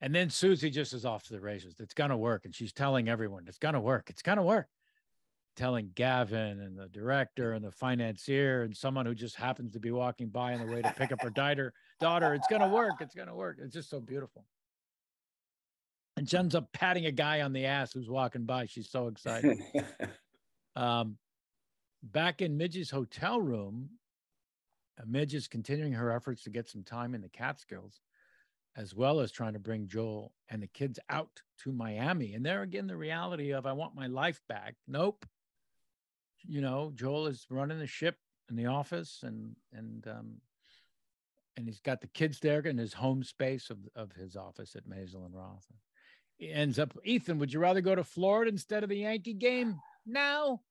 And then Susie just is off to the races. It's gonna work, and she's telling everyone it's gonna work. It's gonna work. telling Gavin and the director and the financier and someone who just happens to be walking by on the way to pick up her daughter, daughter, it's gonna work, it's gonna work. It's just so beautiful. And she ends up patting a guy on the ass who's walking by. She's so excited. um, back in Midge's hotel room, uh, Midge is continuing her efforts to get some time in the Catskills as well as trying to bring Joel and the kids out to Miami. And there again, the reality of I want my life back. Nope. You know, Joel is running the ship in the office and and um and he's got the kids there in his home space of, of his office at Maisel and Roth. He ends up, Ethan, would you rather go to Florida instead of the Yankee game now?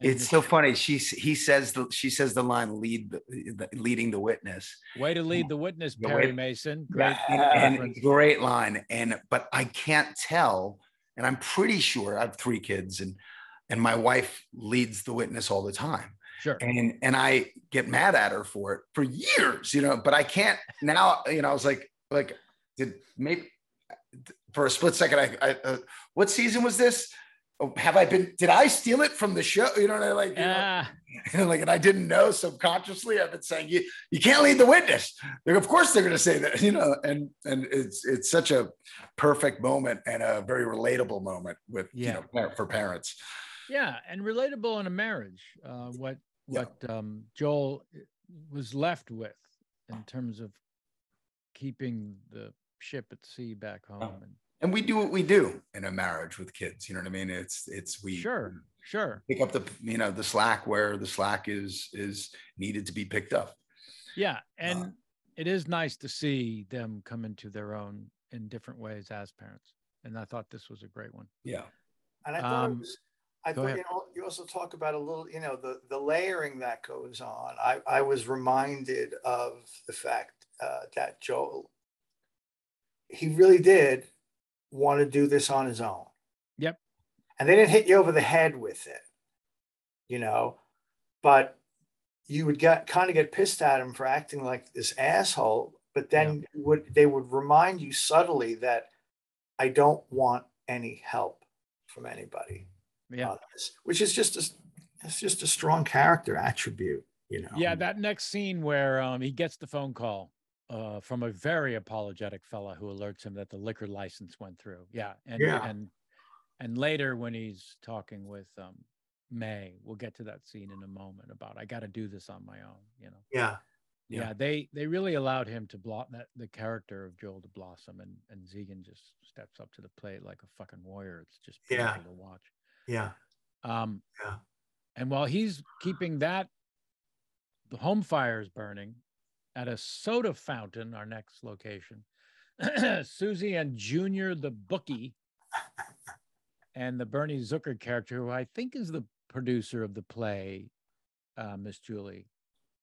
It's so funny. She he says the she says the line lead the, leading the witness. Way to lead the witness, Perry the Mason. Great, and, great line. And but I can't tell, and I'm pretty sure I have three kids, and and my wife leads the witness all the time. Sure. And and I get mad at her for it for years, you know. But I can't now. You know, I was like like did maybe for a split second. I, I uh, what season was this? Oh, have I been? Did I steal it from the show? You know what I like? Yeah. You know, like, and I didn't know subconsciously. I've been saying you you can't lead the witness. They're, of course, they're going to say that. You know, and and it's it's such a perfect moment and a very relatable moment with yeah. you know for parents. Yeah, and relatable in a marriage. Uh, what what yeah. um, Joel was left with in terms of keeping the ship at sea back home oh. and and we do what we do in a marriage with kids you know what i mean? It's it's we sure sure. pick up the you know the slack where the slack is is needed to be picked up. Yeah and uh, it is nice to see them come into their own in different ways as parents and i thought this was a great one. Yeah. And i thought um, it was I thought you know you also talk about a little you know the the layering that goes on. I I was reminded of the fact uh, that Joel he really did want to do this on his own. Yep. And they didn't hit you over the head with it, you know, but you would get kind of get pissed at him for acting like this asshole. But then would they would remind you subtly that I don't want any help from anybody. Yeah. which is just a it's just a strong character attribute, you know. Yeah, that next scene where um, he gets the phone call uh, from a very apologetic fella who alerts him that the liquor license went through. Yeah, and yeah. and and later when he's talking with um, Mei, we'll get to that scene in a moment about I got to do this on my own. You know. Yeah. yeah. Yeah, they they really allowed him to block that the character of Joel to blossom, and and Zegen just steps up to the plate like a fucking warrior. It's just beautiful yeah. to watch. Yeah. Um. Yeah. And while he's keeping that, the home fire is burning, at a soda fountain, our next location. Susie and Junior the bookie and the Bernie Zucker character, who I think is the producer of the play, uh, Miss Julie.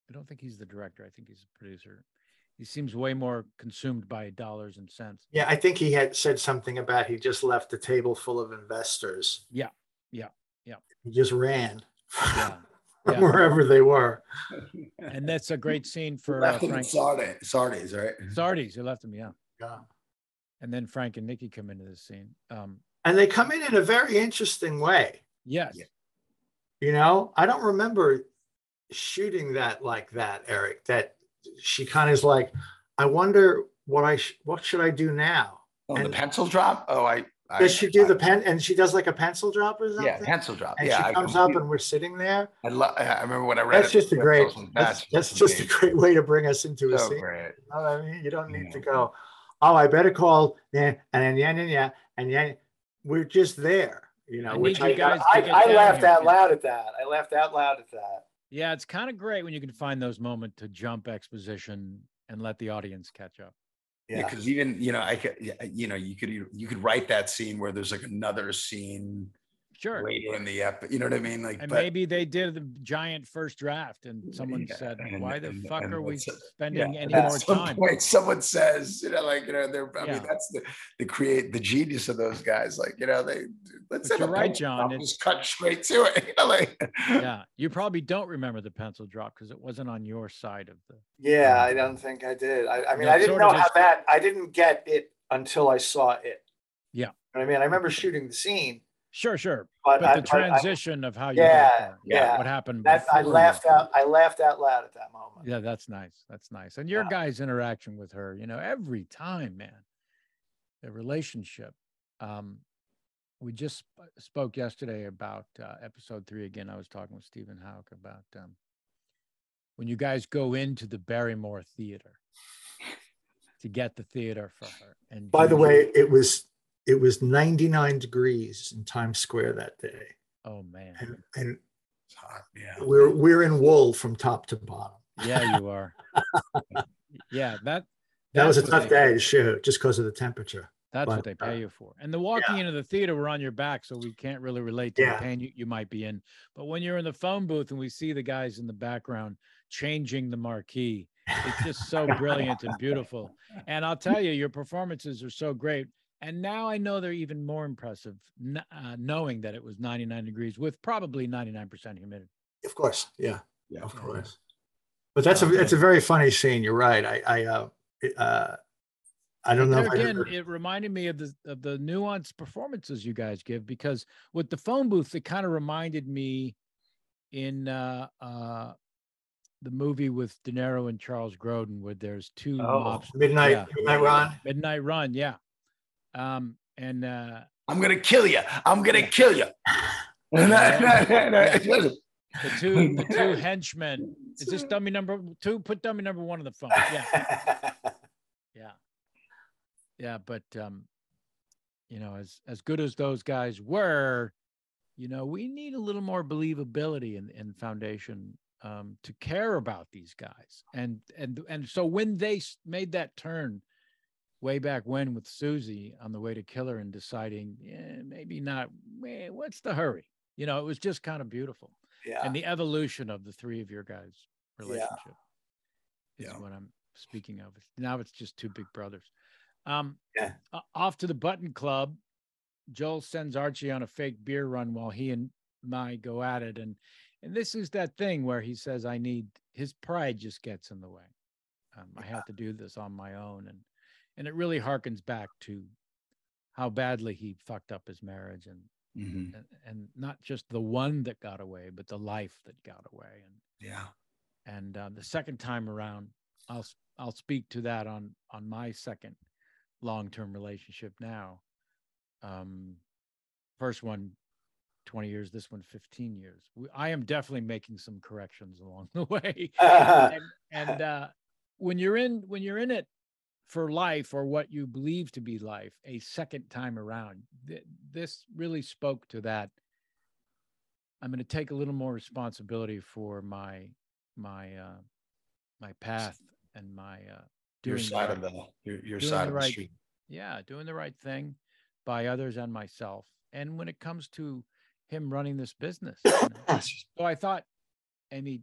I don't think he's the director. I think he's the producer. He seems way more consumed by dollars and cents. Yeah, I think he had said something about he just left a table full of investors. Yeah, yeah, yeah. He just ran. Yeah. Yeah. wherever they were. And that's a great scene for uh, Frank. Sardi's, Sardi's, right? Sardi's, you left him, yeah. Yeah. And then Frank and Nicky come into this scene. Um, and they come in in a very interesting way. Yes. You know, I don't remember shooting that like that, Erik. That she kind of is like, I wonder what I sh- what should I do now? Oh, and, the pencil drop. Oh, I does she do I, the pen and she does like a pencil drop or something? Yeah, pencil drop. And yeah, she comes up and we're sitting there. I, lo- I remember when I read that's just a great that's, that's just a great way to bring us into so a scene. Great. You know I mean? You don't need yeah. to go, oh, I better call and then yeah, yeah, yeah, and yeah, we're just there. You know, I which I, I, I laughed out loud at that. I laughed out loud at that. Yeah, it's kind of great when you can find those moments to jump exposition and let the audience catch up. Yeah, because yeah, even you know, I could, you know, you could you could write that scene where there's like another scene sure later in the episode. You know what I mean? Like, and but, maybe they did the giant first draft, and someone yeah, said, "Why the and, fuck and are we spending yeah, any more time?" Point, someone says, you know, like you know, they're. I yeah. mean, that's the the create the genius of those guys. Like, you know, they let's you're right, John. Just cut straight to it. You know, like yeah, you probably don't remember the pencil drop because it wasn't on your side of the. Yeah, I don't think I did. I, I mean, I didn't know how just, that. I didn't get it until I saw it. Yeah. I mean, I remember shooting the scene Sure, sure. But, But I, the but I- transition of how you Yeah, yeah. What happened? that, I laughed out. I laughed out loud at that moment. Yeah, that's nice. That's nice. And your Yeah. guys' interaction with her, you know, every time, man, the relationship. Um, we just sp- spoke yesterday about uh, episode three again. I was talking with Stephen Houck about um, when you guys go into the Barrymore Theater to get the theater for her. And By the way, it was it was 99 degrees in Times Square that day, oh man, and, and It's hot. Yeah. we're we're in wool from top to bottom. yeah, you are. yeah, that That was a tough they- day to shoot just because of the temperature. That's But, what they uh, pay you for. And the walking into the theater, we're on your back, so we can't really relate to Yeah. the pain you, you might be in. But when you're in the phone booth and we see the guys in the background changing the marquee, it's just so brilliant and beautiful. And I'll tell you, your performances are so great. And now I know they're even more impressive, uh, knowing that it was 99 degrees with probably 99% humidity. Of course, yeah, Yeah. of course. But that's a Okay. it's a very funny scene. You're right. I I uh, uh I don't know. If again, ever- it reminded me of the of the nuanced performances you guys give because with the phone booth, it kind of reminded me in uh, uh, the movie with De Niro and Charles Grodin, where there's two oh, mobs, midnight yeah. midnight run. Midnight Run, yeah, um, and uh, I'm gonna kill you. I'm gonna kill you. the two the two henchmen. Is this dummy number two? Put dummy number one on the phone. Yeah, yeah yeah but um you know as as good as those guys were you know we need a little more believability in in foundation um to care about these guys and and and so when they made that turn way back when with Susie on the way to kill her and deciding yeah, maybe not eh, what's the hurry? You know it was just kind of beautiful yeah. and the evolution of the three of your guys relationship is Yeah. what i'm speaking of. Now it's just two big brothers. Um Yeah. off to the button club joel sends archie on a fake beer run while he and my go at it and and this is that thing where he says i need his pride just gets in the way. Um, i have to do this on my own and and it really harkens back to how badly he fucked up his marriage and Mhm. and, and not just the one that got away, but the life that got away. And Yeah. and uh, the second time around, I'll I'll speak to that on on my second long term relationship now. Um, first one, 20 years. This one, 15 years. We, I am definitely making some corrections along the way. and and uh, when you're in when you're in it for life or what you believe to be life a second time around this really spoke to that i'm going to take a little more responsibility for my my uh my path and my uh Your doing the side of right- the your, your side the of the street. yeah doing the right thing by others and myself and when it comes to him running this business you know. so i thought amy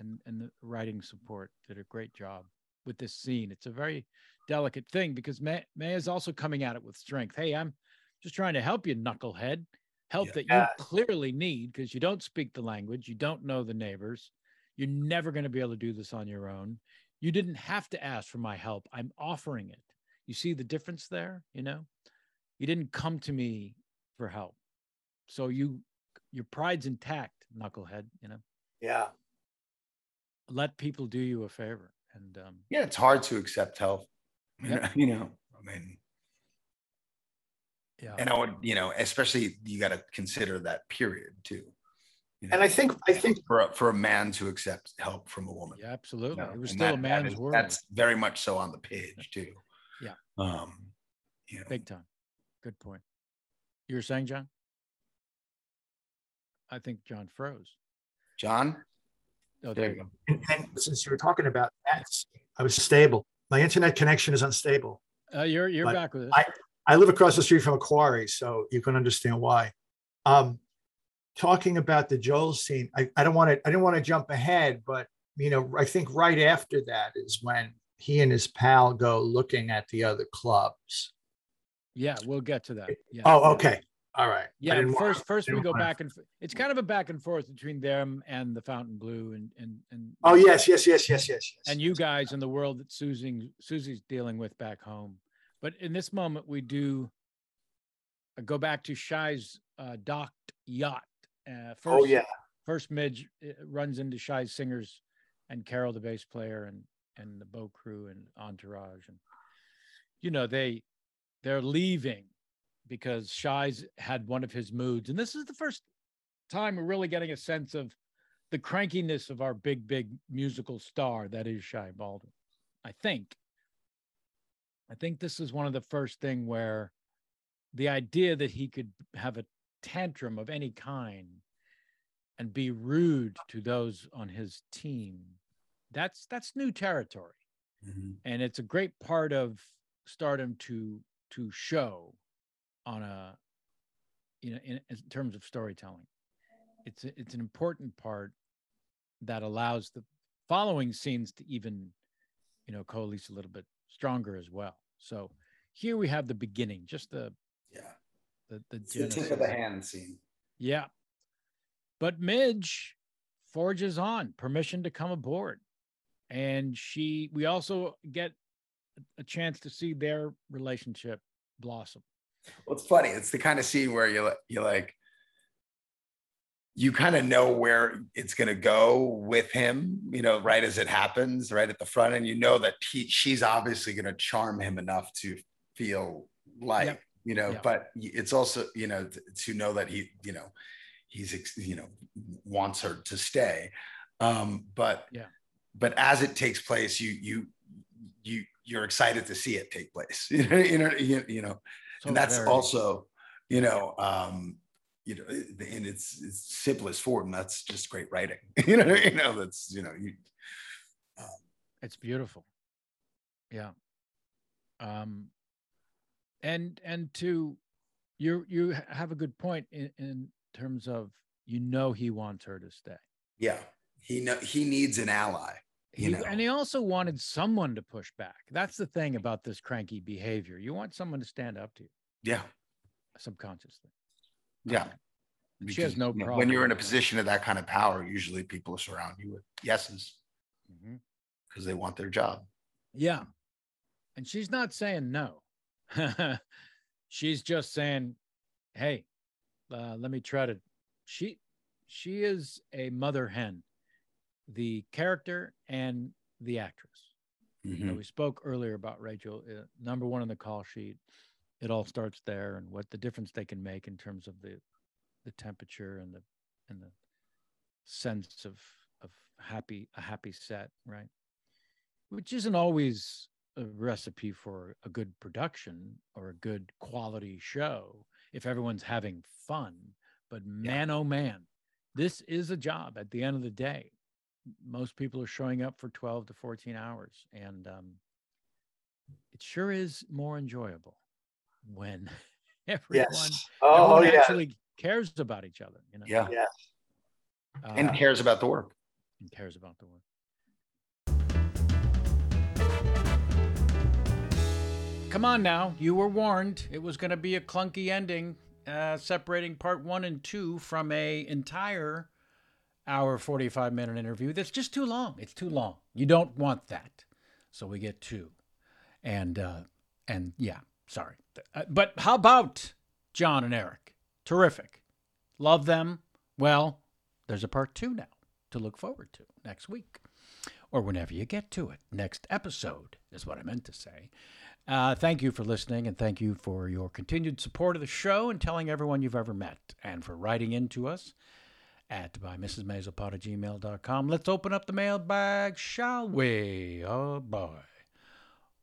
and and the writing support did a great job with this scene. It's a very delicate thing because Mei, Mei is also coming at it with strength. Hey i'm just trying to help you knucklehead. Help Yeah. that you clearly need because you don't speak the language. You don't know the neighbors. You're never going to be able to do this on your own. You didn't have to ask for my help. I'm offering it. You see the difference there you know? You didn't come to me for help. So you your pride's intact knucklehead you know? Yeah. let people do you a favor and um Yeah, it's hard to accept help. You Yep. know, you know, I mean, yeah and I would, you know, especially you got to consider that period too. You And I think I think for a, for a man to accept help from a woman. yeah absolutely you know, it was and still that- a man's is- world That's very much so on the page too. Yeah. Um, you know, big time good point you were saying john i think john froze John, oh there you go. and, and since you were talking about that, I was stable. My internet connection is unstable. uh, you're you're back with us I- I live across the street from a quarry, so you can understand why. Um, talking about the Joel scene, I, I don't want to I didn't want to jump ahead, but you know, I think right after that is when he and his pal go looking at the other clubs. yeah we'll get to that yeah Oh, okay. All right. Yeah didn't want- first first we go back and it's kind of a back and forth between them and the Fontainebleau and and and Oh yes, yes, yes, yes, yes, yes. and you guys in the world that Susie Susie's dealing with back home. But in this moment, we do uh, go back to Shy's uh, docked yacht. Uh, first, Oh yeah. first Midge uh, runs into Shy's singers and Carol, the bass player, and and the boat crew and entourage, and you know they they're leaving because Shy's had one of his moods, and this is the first time we're really getting a sense of the crankiness of our big, big musical star that is Shy Baldwin. I think. I think this is one of the first thing where the idea that he could have a tantrum of any kind and be rude to those on his team that's that's new territory Mhm. and it's a great part of stardom to to show on a you know in, in terms of storytelling it's a, it's an important part that allows the following scenes to even you know coalesce a little bit stronger as well so here we have the beginning just the Yeah. the, the, the tip of the hand scene. yeah. But Midge forges on, permission to come aboard. And she, we also get a chance to see their relationship blossom. Well, it's funny. It's the kind of scene where you you like you kind of know where it's going to go with him, you know, right as it happens, right at the front, and you know that he, she's obviously going to charm him enough to feel like, you know, but it's also, you know, to know that he, you know, he's, you know, wants her to stay. Um, but Yeah. but as it takes place, you you you you're excited to see it take place. You know, you know, you, know and that's also you know um you know in its, its simplest form that's just great writing you know you know that's you know you it's beautiful. Yeah. Um, and and to you you have a good point in, in terms of you know he wants her to stay. yeah he know he needs an ally you know and he also wanted someone to push back. That's the thing about this cranky behavior. You want someone to stand up to you yeah subconsciously. yeah Um, and she has Because, no you know, problem when you're in a position of that kind of power usually people surround you with yeses because they want their job Yeah. And she's not saying no. she's just saying, "Hey, uh, let me try to." She she is a mother hen, the character and the actress. You know, Mhm. we spoke earlier about Rachel, uh, number one on the call sheet. It all starts there, and what the difference they can make in terms of the the temperature and the and the sense of of happy a happy set, right? Which isn't always a recipe for a good production or a good quality show if everyone's having fun. But man, oh man, this is a job at the end of the day. Most people are showing up for 12 to 14 hours, and um, it sure is more enjoyable when everyone, Yes. Oh, everyone yeah. actually cares about each other. You know, yeah Yeah. and uh, cares about the work and cares about the work. Come on now, you were warned. It was going to be a clunky ending, uh, separating part one and two from a entire hour forty five minute interview. That's just too long. It's too long. You don't want that, so we get two, and uh, and yeah, sorry, Uh, but how about John and Erik? Terrific, love them. Well, there's a part two now to look forward to next week or whenever you get to it. Next episode is what I meant to say. Uh, thank you for listening and thank you for your continued support of the show and telling everyone you've ever met and for writing in to us at by mrsmazopod at gmail.com. Let's open up the mailbag, shall we? Oh boy.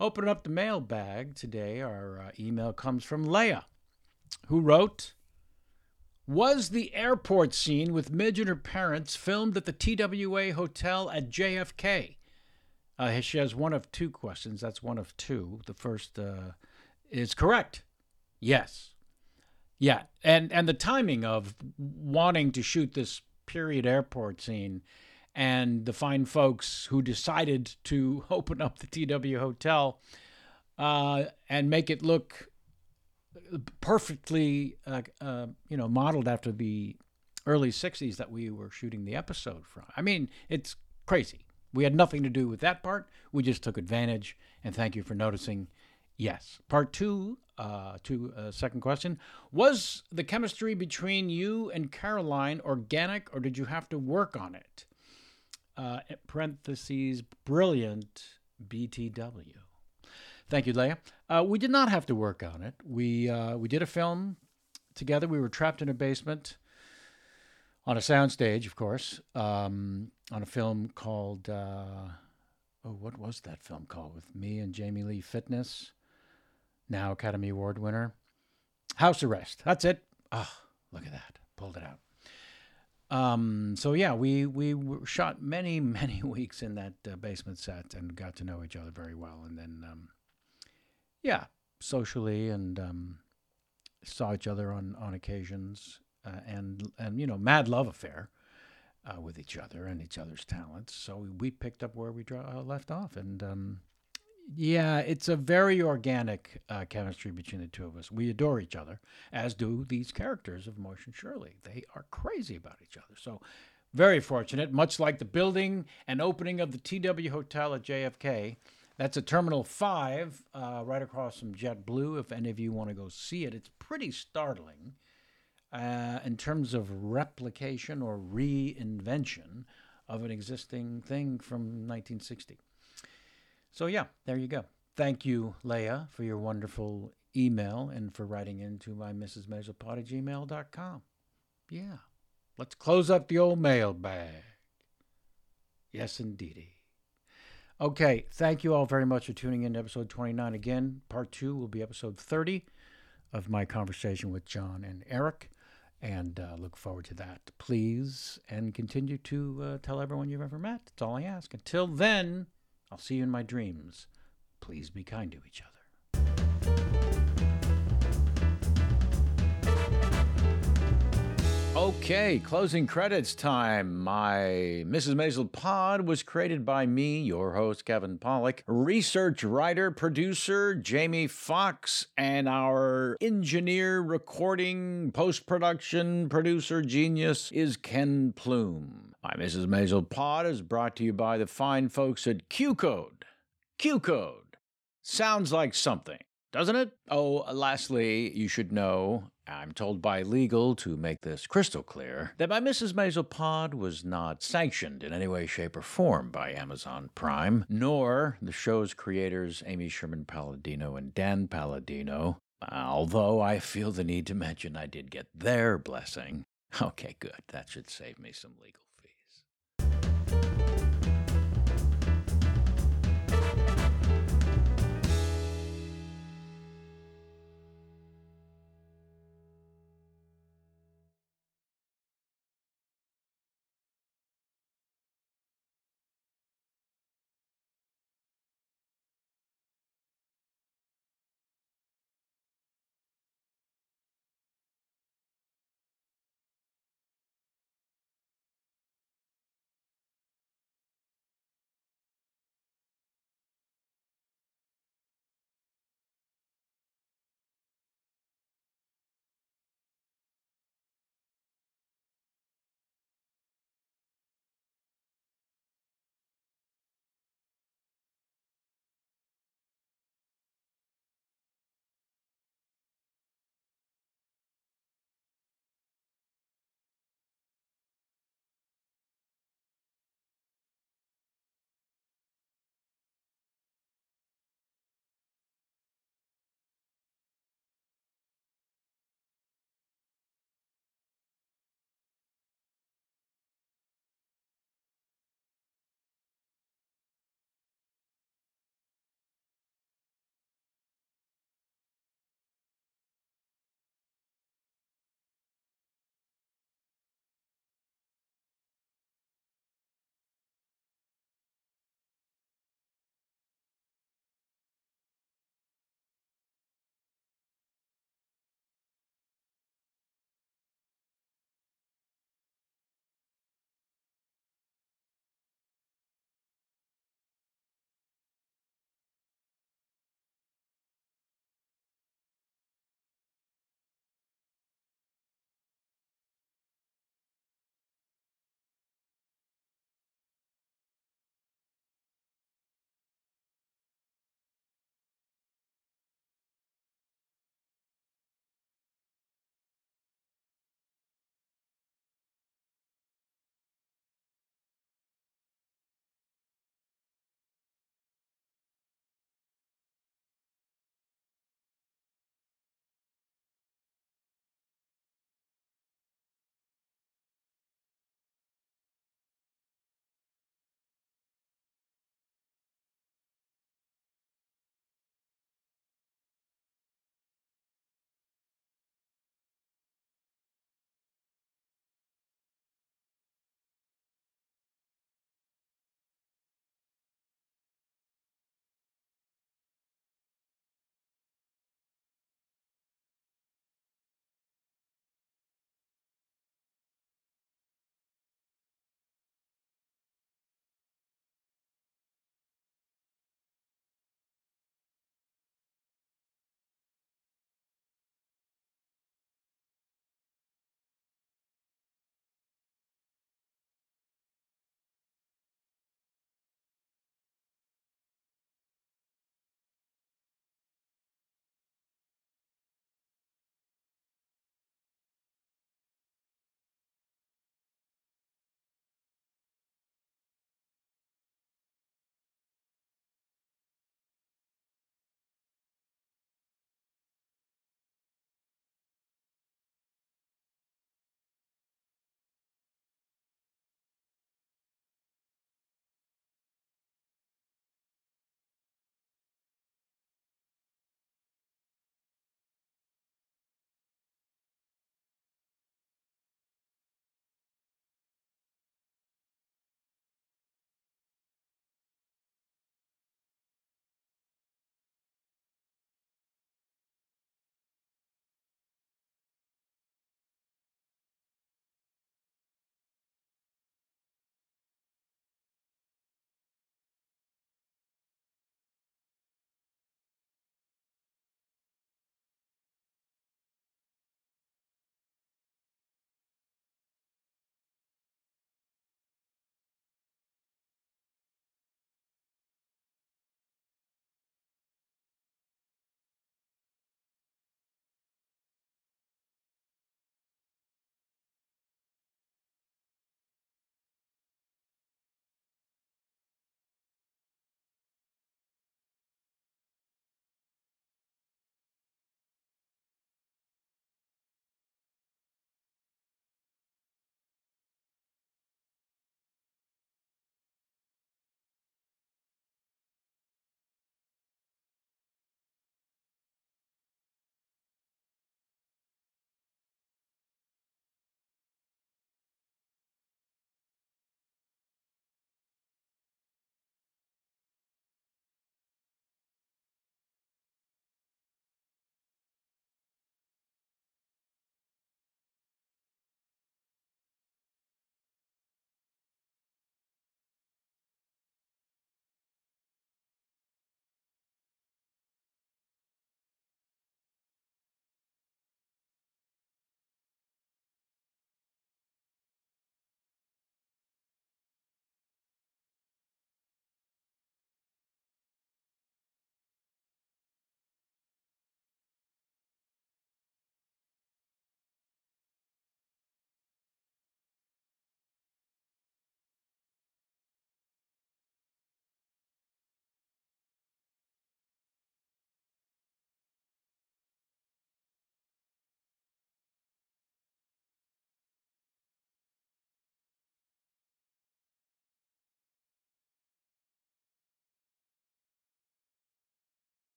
Open up the mailbag today. Our uh, email comes from Leah, who wrote, was the airport scene with Midge and her parents filmed at the TWA Hotel at JFK? Uh, she has one of two questions. That's one of two. The first uh, is correct. Yes. Yeah, and and the timing of wanting to shoot this period airport scene, and the fine folks who decided to open up the TW Hotel, uh, and make it look perfectly, uh, uh, you know, modeled after the early '60s that we were shooting the episode from. I mean, it's crazy. We had nothing to do with that part. We just took advantage, and thank you for noticing. Yes, part two uh, to uh, second question. Was the chemistry between you and Caroline organic, or did you have to work on it? Uh, parentheses, brilliant BTW. Thank you, Leah. Uh, we did not have to work on it. We we did a film together. We were trapped in a basement on a soundstage, of course, um, on a film called. Oh, what was that film called? With me and Jamie Lee Curtis, now Academy Award winner. House Arrest. That's it. Oh, look at that. Pulled it out. Um, so yeah, we we shot many many weeks in that uh, basement set and got to know each other very well, and then um, yeah, socially and um, saw each other on on occasions, uh, and and you know, mad love affair uh, with each other and each other's talents. So we picked up where we draw, uh, left off, and um, yeah, it's a very organic uh, chemistry between the two of us. We adore each other, as do these characters of Motion Shirley. They are crazy about each other. So very fortunate, much like the building and opening of the TW Hotel at JFK. That's a Terminal 5 uh, right across from JetBlue. If any of you want to go see it, it's pretty startling uh, in terms of replication or reinvention of an existing thing from 1960. So, yeah, there you go. Thank you, Leah, for your wonderful email and for writing into my Mrs. Mesopod at gmail.com. Yeah, let's close up the old mailbag. Yes, indeedy. Okay, thank you all very much for tuning in to episode 29. Again, part two will be episode 30 of my conversation with John and Erik, and uh, look forward to that. Please, and continue to uh, tell everyone you've ever met. That's all I ask. Until then, I'll see you in my dreams. Please be kind to each other. Okay, closing credits time. My Mrs. Maisel pod was created by me, your host, Kevin Pollak, research writer, producer, Jamie Fox, and our engineer, recording, post production, producer genius is Ken Plume. My Mrs. Maisel pod is brought to you by the fine folks at Q Code. Q Code. Sounds like something, doesn't it? Oh, lastly, you should know I'm told by legal to make this crystal clear that my Mrs. Maisel pod was not sanctioned in any way, shape, or form by Amazon Prime, nor the show's creators Amy Sherman Palladino and Dan Palladino, although I feel the need to mention I did get their blessing. Okay, good. That should save me some legal.